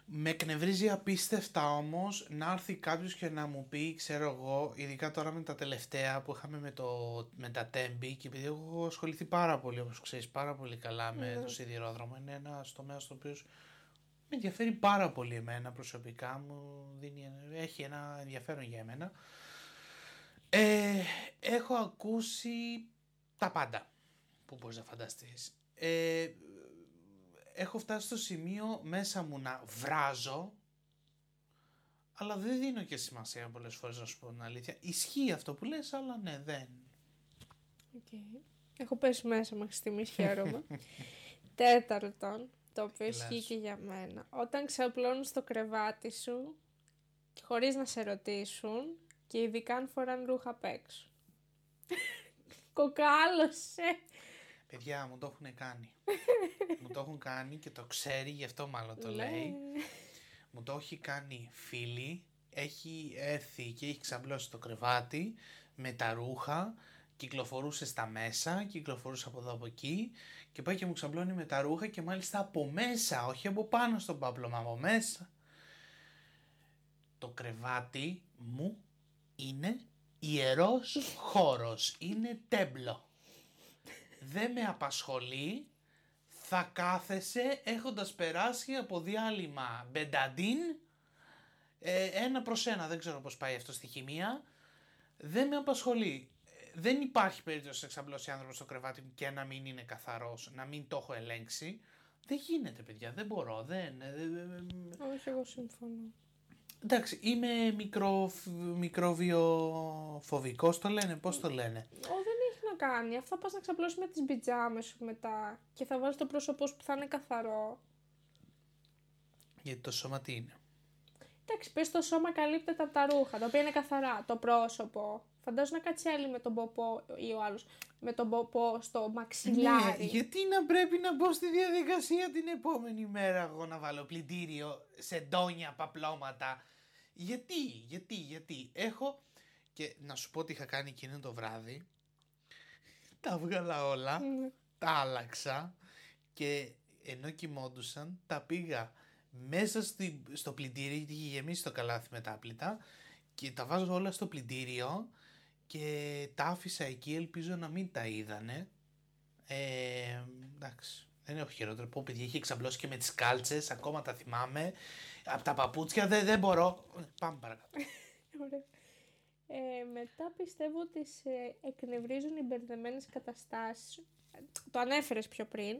Με εκνευρίζει απίστευτα όμως να έρθει κάποιος και να μου πει, ξέρω εγώ, ειδικά τώρα με τα τελευταία που είχαμε με, το, με τα τέμπη και επειδή έχω ασχοληθεί πάρα πολύ, όπως ξέρεις, πάρα πολύ καλά με το σιδηρόδρομο, είναι ένας τομέας στο οποίος με ενδιαφέρει πάρα πολύ εμένα προσωπικά, μου δίνει, έχει ένα ενδιαφέρον για εμένα. Ε, έχω ακούσει τα πάντα που μπορείς να φανταστείς. Ε, έχω φτάσει στο σημείο μέσα μου να βράζω, αλλά δεν δίνω και σημασία πολλές φορές να σου πω την αλήθεια. Ισχύει αυτό που λες, αλλά ναι, δεν. Okay. Έχω πέσει μέσα μέχρι στιγμής, χαίρομαι. [LAUGHS] Τέταρτον, το οποίο Λες. ισχύει και για μένα. Όταν ξαπλώνεις στο κρεβάτι σου, χωρίς να σε ρωτήσουν, και ειδικά αν φοράνε ρούχα απ' έξω. [LAUGHS] Κοκάλωσε. Παιδιά, μου το έχουν κάνει. [LAUGHS] μου το έχουν κάνει και το ξέρει, γι' αυτό μάλλον το Ναι. λέει. Μου το έχει κάνει φίλη, έχει έρθει και έχει ξαμπλώσει το κρεβάτι με τα ρούχα, κυκλοφορούσε στα μέσα, κυκλοφορούσε από εδώ από εκεί και πάει και μου ξαμπλώνει με τα ρούχα και μάλιστα από μέσα, όχι από πάνω στον πάπλωμα, από μέσα. Το κρεβάτι μου είναι ιερός χώρος, είναι τέμπλο. Δεν με απασχολεί, θα κάθεσαι έχοντας περάσει από διάλειμμα μπενταντίν, ε, ένα προς ένα, δεν ξέρω πώς πάει αυτό στη χημεία, δεν με απασχολεί. Ε, Δεν υπάρχει περίπτωση να εξαμπλώσει άνθρωπος στο κρεβάτι μου και να μην είναι καθαρός, να μην το έχω ελέγξει. Δεν γίνεται παιδιά, δεν μπορώ, δεν... ε, ε, ε, Όχι, εγώ συμφωνώ. Εντάξει, είμαι μικρο, μικροβιοφοβικός το λένε, πώς το λένε. Ω, δεν έχει να κάνει. Αυτό θα πας να ξαπλώσεις με τις πιτζάμες σου μετά και θα βάλεις το πρόσωπό σου που θα είναι καθαρό. Γιατί το σώμα τι είναι; Εντάξει, πες το σώμα καλύπτεται από τα ρούχα, τα οποία είναι καθαρά. Το πρόσωπο. Φαντάζομαι να κάτσει άλλη με τον ποπό ή ο άλλος με τον ποπό στο μαξιλάρι. Ναι, γιατί να πρέπει να μπω στη διαδικασία την επόμενη μέρα εγώ να βάλω πλυντήριο σε ντόνια παπλώματα; Γιατί, γιατί, γιατί. Έχω και να σου πω τι είχα κάνει εκείνο το βράδυ. Τα βγάλα όλα, Ναι. τα άλλαξα και ενώ κοιμόντουσαν τα πήγα μέσα στη, στο πλυντήριο γιατί είχε γεμίσει το καλάθι με τα άπλυτα και τα βάζω όλα στο πλυντήριο και τα άφησα εκεί ελπίζω να μην τα είδανε. Ε, εντάξει δεν έχω χειρότερο. Πω παιδιά είχε εξαμπλώσει και με τις κάλτσες ακόμα τα θυμάμαι. Από τα παπούτσια δεν, δεν μπορώ. Πάμε παρακάτω. [LAUGHS] Ωραία. Ε, μετά πιστεύω ότι σε εκνευρίζουν οι μπερδεμένες καταστάσεις. Ε, Το ανέφερες πιο πριν.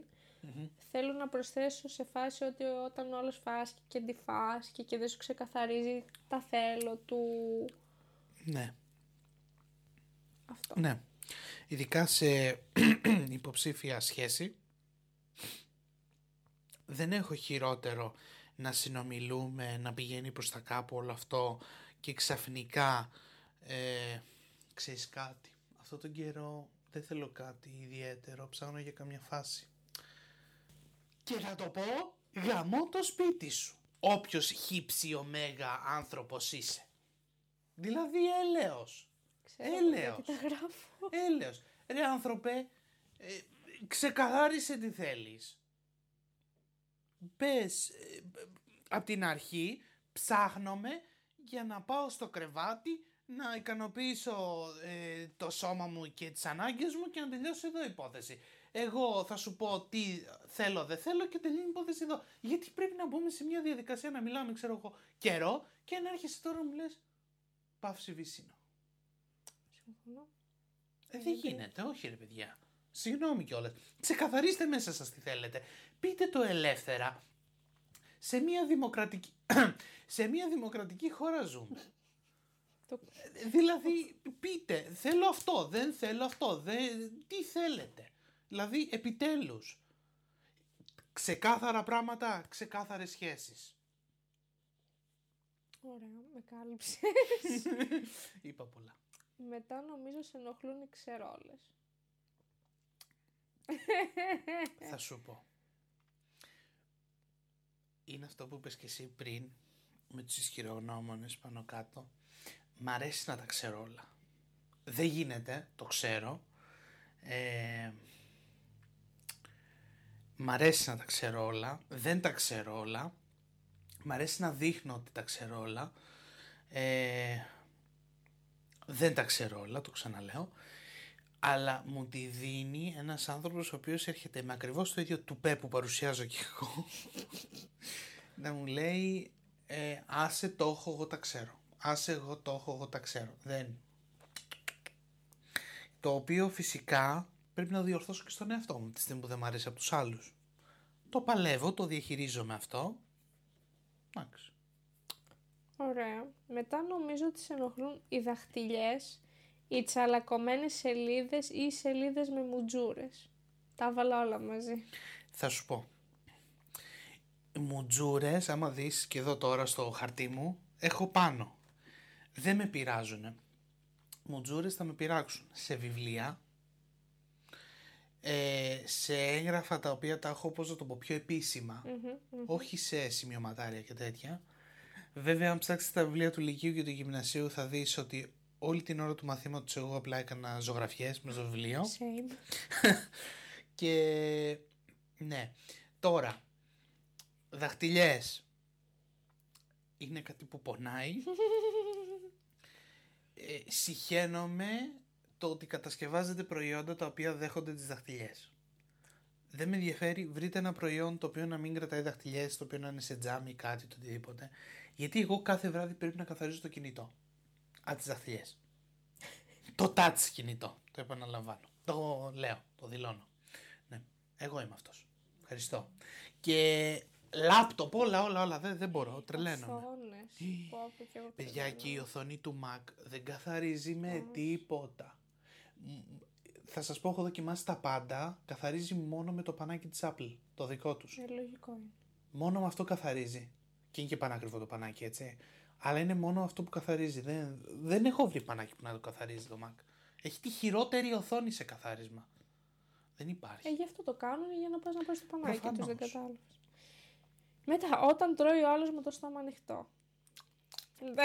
Θέλω να προσθέσω σε φάση ότι όταν όλος φάσκει και αντιφάσκει και δεν σου ξεκαθαρίζει τα θέλω του... ναι Αυτό. Ναι. Ειδικά σε [CLEARS THROAT] υποψήφια σχέση δεν έχω χειρότερο να συνομιλούμε, να πηγαίνει προς τα κάπου όλο αυτό και ξαφνικά ε, ξέρεις κάτι. Αυτό τον καιρό δεν θέλω κάτι ιδιαίτερο, ψάχνω για καμιά φάση. Και θα το πω, γαμώ το σπίτι σου. Όποιος χύψη ωμέγα άνθρωπος είσαι. Δηλαδή έλεος. Ξέρω Έλεος. γιατί τα γράφω. Έλεος. Ρε άνθρωπε, ε, ξεκαθάρισε τι θέλεις. Πες, ε, από την αρχή ψάχνομαι για να πάω στο κρεβάτι να ικανοποιήσω ε, το σώμα μου και τις ανάγκες μου και να τελειώσει εδώ η υπόθεση. Εγώ θα σου πω τι θέλω, δεν θέλω και τελειώνει η υπόθεση εδώ. Γιατί πρέπει να μπούμε σε μια διαδικασία να μιλάμε, ξέρω εγώ, καιρό και να έρχεσαι τώρα να μου λες παύση βυσίνο. Συμφωνώ. Ε, δεν γίνεται, όχι ρε παιδιά. Συγγνώμη κιόλας. Ξεκαθαρίστε μέσα σας τι θέλετε. Πείτε το ελεύθερα. Σε μια δημοκρατική, [CLEARS THROAT] σε μια δημοκρατική χώρα ζούμε. Το... Ε, Δηλαδή, πείτε, θέλω αυτό, δεν θέλω αυτό, δεν... τι θέλετε. Δηλαδή, επιτέλους. Ξεκάθαρα πράγματα, ξεκάθαρες σχέσεις. Ωραία, με κάλυψες. [LAUGHS] Είπα πολλά. Μετά νομίζω σε ενοχλούν οι ξερόλες. Θα σου πω. Είναι αυτό που είπες και εσύ πριν με τους ισχυρογνώμονες πάνω κάτω. Μ' αρέσει να τα ξέρω όλα. Δεν γίνεται, το ξέρω. Ε, μ' αρέσει να τα ξέρω όλα. Δεν τα ξέρω όλα. Μ' αρέσει να δείχνω ότι τα ξέρω όλα. Ε, δεν τα ξέρω όλα, το ξαναλέω. Αλλά μου τη δίνει ένας άνθρωπος ο οποίος έρχεται με ακριβώς το ίδιο τουπέ που παρουσιάζω κι εγώ. [LAUGHS] να μου λέει ε, άσε το έχω εγώ τα ξέρω. Άσε εγώ το έχω εγώ τα ξέρω. Δεν. Το οποίο φυσικά πρέπει να διορθώσω και στον εαυτό μου τη στιγμή που δεν μου αρέσει από τους άλλους. Το παλεύω, το διαχειρίζομαι αυτό. Εντάξει. Ωραία. Μετά νομίζω ότι σε ενοχλούν οι δαχτυλιές Οι τσαλακωμένες σελίδες ή οι σελίδες με μουτζούρες. Τα βάλα όλα μαζί. Θα σου πω. Μουτζούρες, άμα δεις και εδώ τώρα στο χαρτί μου, έχω πάνω. Δεν με πειράζουν. Μουτζούρες θα με πειράξουν σε βιβλία, ε, σε έγγραφα τα οποία τα έχω, πώς να το πω, πιο επίσημα, όχι σε σημειωματάρια και τέτοια. Βέβαια, αν ψάξεις τα βιβλία του Λυκείου και του Γυμνασίου θα δεις ότι όλη την ώρα του μαθήματος εγώ απλά έκανα ζωγραφιές με στο βιβλίο. Same. [LAUGHS] Και ναι, τώρα, δαχτυλιές είναι κάτι που πονάει. [LAUGHS] ε, συχαίνομαι το ότι κατασκευάζετε προϊόντα τα οποία δέχονται τις δαχτυλιές. Δεν με ενδιαφέρει, βρείτε ένα προϊόν το οποίο να μην κρατάει δαχτυλιές, το οποίο να είναι σε τζάμι ή κάτι, το οτιδήποτε. Γιατί εγώ κάθε βράδυ πρέπει να καθαρίζω το κινητό. Α, τις δαχτυλιές. το touch κινητό, το επαναλαμβάνω. Το λέω, το δηλώνω. Ναι, εγώ είμαι αυτός. Ευχαριστώ. Και λάπτοπ, όλα, όλα, όλα, δεν, δεν μπορώ, τρελαίνομαι. Οθόνες. Πω, πω, και εγώ Παιδιά, τρελαίνομαι. και η οθόνη του Mac δεν καθαρίζει με τίποτα. Μ, Θα σας πω, έχω δοκιμάσει τα πάντα, καθαρίζει μόνο με το πανάκι της Apple, το δικό τους. Ε, λογικό είναι. Μόνο με αυτό καθαρίζει. Και είναι και πανάκριβο το πανάκι, έτσι. Αλλά είναι μόνο αυτό που καθαρίζει. Δεν, δεν έχω βρει πανάκι που να το καθαρίζει το Mac. Έχει τη χειρότερη οθόνη σε καθάρισμα. Δεν υπάρχει. Ε, γι' αυτό το κάνουν για να πας να πάρεις το πανάκι τους, δεν Προφανώς. Κατάλαβες. Μετά, όταν τρώει ο άλλος με το στόμα ανοιχτό. [LAUGHS]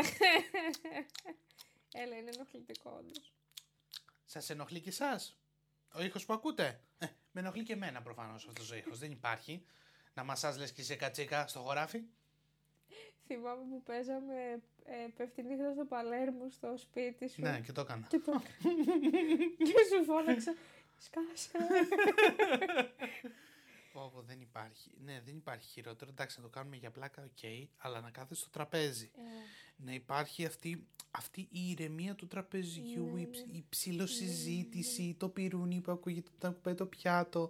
Έλα, είναι ενοχλητικό όντως. Σας ενοχλεί και εσάς ο ήχος που ακούτε; Ε, με ενοχλεί και εμένα προφανώς αυτός ο ήχος. Δεν υπάρχει. Να μασάς λες και είσαι κατσίκα στο χωράφι. Θυμάμαι που παίζαμε ε, πέφτει νύχτα στο Παλέρμο στο σπίτι σου. Ναι, και το έκανα. Και το [LAUGHS] [LAUGHS] και σου φώναξα. Σκάσε. Ω, δεν υπάρχει. Ναι, δεν υπάρχει χειρότερο. Εντάξει, να το κάνουμε για πλάκα, οκ, αλλά να κάθεσαι στο τραπέζι. Ε, Να υπάρχει αυτή, αυτή η ηρεμία του τραπεζιού, η, ψ- η ψηλοσυζήτηση, το πυρούνι που ακούγεται όταν κουπάει το πιάτο,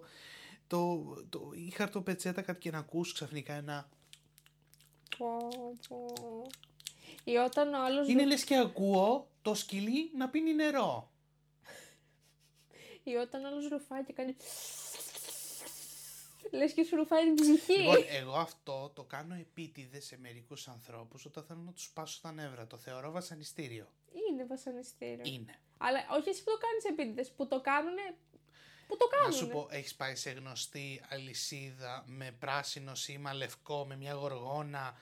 το, το, η χαρτοπετσέτα κάτι και να ακούς ξαφνικά ένα... πω, πω. Ή όταν ο άλλος, Είναι λες και ακούω το σκυλί να πίνει νερό. ή όταν ο άλλος ρουφάει και κάνει... Λες και σου ρουφάει την ψυχή. Λοιπόν, εγώ αυτό το κάνω επίτηδες σε μερικούς ανθρώπους όταν θέλω να τους σπάσω τα νεύρα. Το θεωρώ βασανιστήριο. Είναι βασανιστήριο. Είναι. Αλλά όχι εσύ που το κάνεις επίτηδες, που το κάνουνε... Που το Να κάνουνε. σου πω, έχεις πάει σε γνωστή αλυσίδα με πράσινο σήμα λευκό, με μια γοργόνα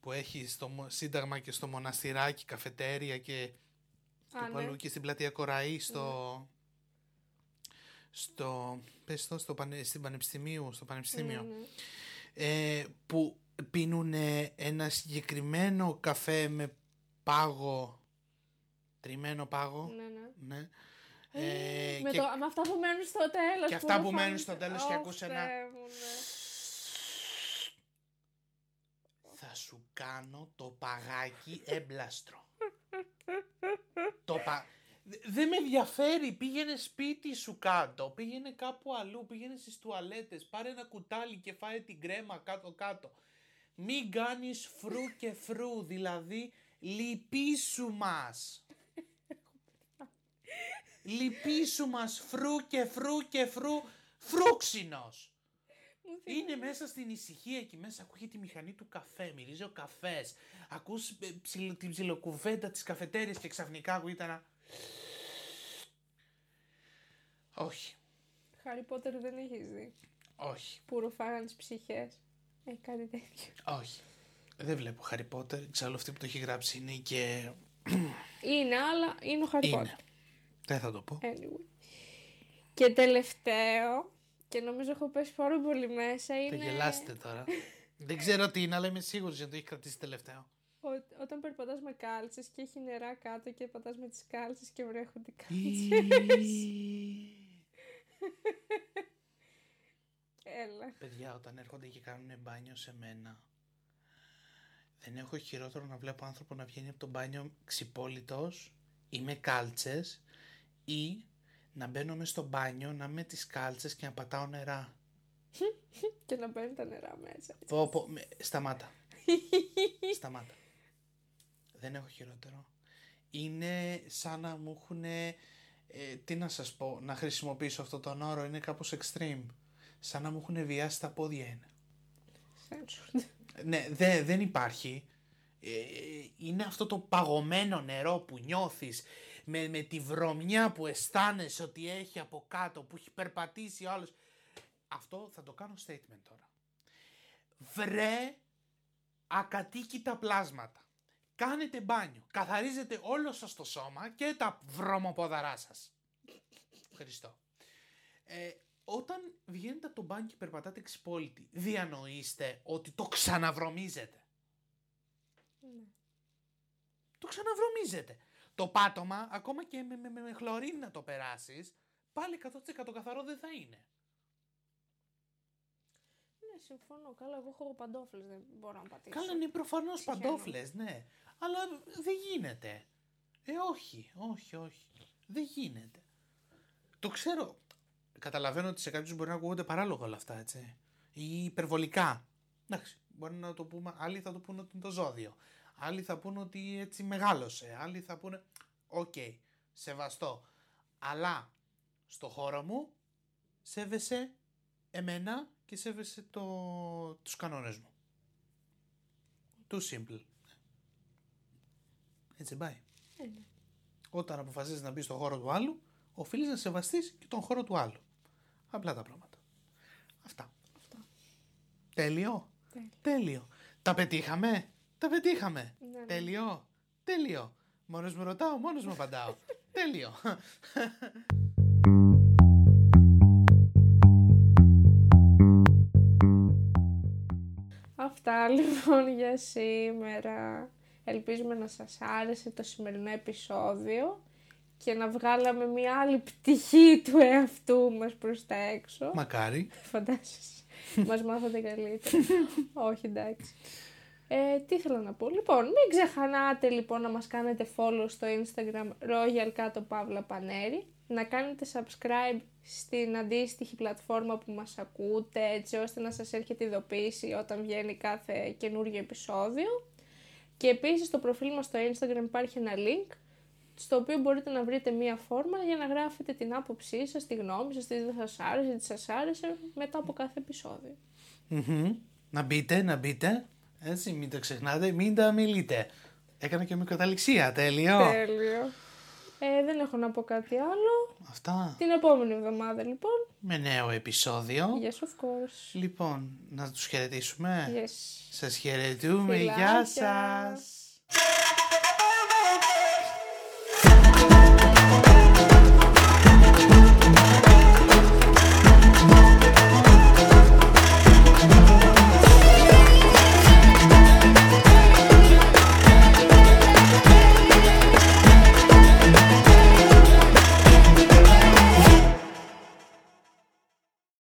που έχει στο μο- Σύνταγμα και στο μοναστηράκι, καφετέρια και Α, του ναι. παλού και στην πλατεία Κοραή, στο. Στο, πες το, στο πανε, στην πανεπιστημίου, στο πανεπιστήμιο, Ναι, ναι. ε, που πίνουν ένα συγκεκριμένο καφέ με πάγο, τριμμένο πάγο, Ναι, ναι. ναι. Ε, με, και το, με αυτά που μένουν στο τέλος. και αυτά που ρουφάνε- μένουν στο τέλος και Ω, ακούς ένα- Θεέ μου, ναι. θα σου κάνω το παγάκι έμπλαστρο. το πα... Δε- Δεν με ενδιαφέρει, πήγαινε σπίτι σου κάτω, πήγαινε κάπου αλλού, πήγαινε στις τουαλέτες, πάρε ένα κουτάλι και φάε την κρέμα κάτω κάτω. Μην κάνεις φρού και φρού, δηλαδή λυπήσου μας. λυπήσου μας φρού και φρού και φρού, φρούξινος. Μου θυμίζει. Είναι μέσα στην ησυχία εκεί μέσα, ακούγεται η μηχανή του καφέ, μυρίζει ο καφές, ακούς ε, ψιλο- την ψιλοκουβέντα της καφετέριας και ξαφνικά ακούγεται ένα... Όχι, Χάρι Πότερ δεν έχεις δει. όχι, Που ρουφάγαν τις ψυχές. Έχει κάτι τέτοιο. όχι. Δεν βλέπω Harry Potter, εξάλλου αυτή που το έχει γράψει είναι και... [CLEARS THROAT] Είναι, αλλά είναι ο Χάρι είναι. Πότερ. Δεν θα το πω. Anyway. Και τελευταίο, και νομίζω έχω πέσει πάρα πολύ μέσα, Θα είναι γελάσετε τώρα. [LAUGHS] Δεν ξέρω τι είναι, αλλά είμαι σίγουρος ότι το έχει κρατήσει τελευταίο. Ο- όταν περπατάς με κάλτσες και έχει νερά κάτω και πατάς με τις κάλτσες και βρέχονται οι κάλτσες. [LAUGHS] Έλα. Παιδιά, όταν έρχονται και κάνουν μπάνιο σε μένα, δεν έχω χειρότερο να βλέπω άνθρωπο να βγαίνει από το μπάνιο ξυπόλυτος ή με κάλτσες ή να μπαίνω μες στο μπάνιο, να με τις κάλτσες και να πατάω νερά. [LAUGHS] Και να μπαίνουν τα νερά μέσα. Πω, πω, με- σταμάτα. [LAUGHS] σταμάτα. Δεν έχω χειρότερο. είναι σαν να μου έχουν, ε, τι να σας πω, να χρησιμοποιήσω αυτό τον όρο, είναι κάπως extreme. Σαν να μου έχουν βιάσει τα πόδια είναι. Censored. Ναι, δε, δεν υπάρχει. Ε, είναι αυτό το παγωμένο νερό που νιώθεις με, με τη βρωμιά που αισθάνεσαι ότι έχει από κάτω, που έχει περπατήσει ο άλλος. Αυτό θα το κάνω statement τώρα. Βρε ακατοίκητα πλάσματα. Κάνετε μπάνιο. Καθαρίζετε όλο σας το σώμα και τα βρωμοπόδαρά σας. Ευχαριστώ. Ε, όταν βγαίνετε από το μπάνιο και περπατάτε ξυπόλυτοι, διανοείστε ότι το ξαναβρωμίζετε. Ναι. Το ξαναβρωμίζετε. Το πάτωμα, ακόμα και με, με, με, με χλωρίνη να το περάσεις, πάλι 100% καθαρό δεν θα είναι. Ναι, συμφωνώ. Καλά, εγώ έχω παντόφλες, δεν μπορώ να πατήσω. Καλά, είναι προφανώς Συγχαίρω. παντόφλες, ναι. Αλλά δεν γίνεται. Ε, όχι, όχι, όχι. Δεν γίνεται. Το ξέρω. Καταλαβαίνω ότι σε κάποιους μπορεί να ακούγονται παράλογα όλα αυτά, έτσι. Ή υπερβολικά. Εντάξει, μπορεί να το πούμε. Άλλοι θα το πούνε ότι είναι το ζώδιο. Άλλοι θα πούνε ότι έτσι μεγάλωσε. Άλλοι θα πούνε. Οκ, σεβαστό. Αλλά στο χώρο μου σέβεσαι εμένα και σέβεσαι το, τους κανόνες μου. Too simple. Έτσι πάει. Ε, ναι. Όταν αποφασίζεις να μπεις στο χώρο του άλλου, οφείλεις να σεβαστείς και τον χώρο του άλλου. Απλά τα πράγματα. Αυτά. Αυτά. Τέλειο. Τέλειο. Τέλειο. Τα πετύχαμε. Τα πετύχαμε. Ναι, ναι. Τέλειο. Τέλειο. Μόνος μου ρωτάω, μόνος μου απαντάω. [LAUGHS] Τέλειο. [LAUGHS] Αυτά λοιπόν για σήμερα. Ελπίζουμε να σας άρεσε το σημερινό επεισόδιο και να βγάλαμε μια άλλη πτυχή του εαυτού μας προς τα έξω. Μακάρι. Φαντάζεσαι. Μας μάθατε καλύτερα. Όχι, εντάξει. Ε, τι ήθελα να πω. Λοιπόν, μην ξεχανάτε λοιπόν να μας κάνετε follow στο Instagram Royal κάτω Παύλα Πανέρι. Να κάνετε subscribe στην αντίστοιχη πλατφόρμα που μας ακούτε έτσι ώστε να σας έρχεται ειδοποίηση όταν βγαίνει κάθε καινούργιο επεισόδιο. Και επίσης στο προφίλ μας στο Instagram υπάρχει ένα link στο οποίο μπορείτε να βρείτε μία φόρμα για να γράφετε την άποψή σας, τη γνώμη σας, τι δεν σας άρεσε, τι σας άρεσε μετά από κάθε επεισόδιο. Μμμ. Να μπείτε, να μπείτε. Έτσι, μην το ξεχνάτε, μην τα μιλείτε. Έκανα και μικροταληξία, τέλειο. Τέλειο. Ε, δεν έχω να πω κάτι άλλο. Αυτά. Την επόμενη εβδομάδα λοιπόν. Με νέο επεισόδιο. Yes, of course. Λοιπόν, να τους χαιρετήσουμε. Yes. Σας χαιρετούμε. Φιλάκια. Γεια σας.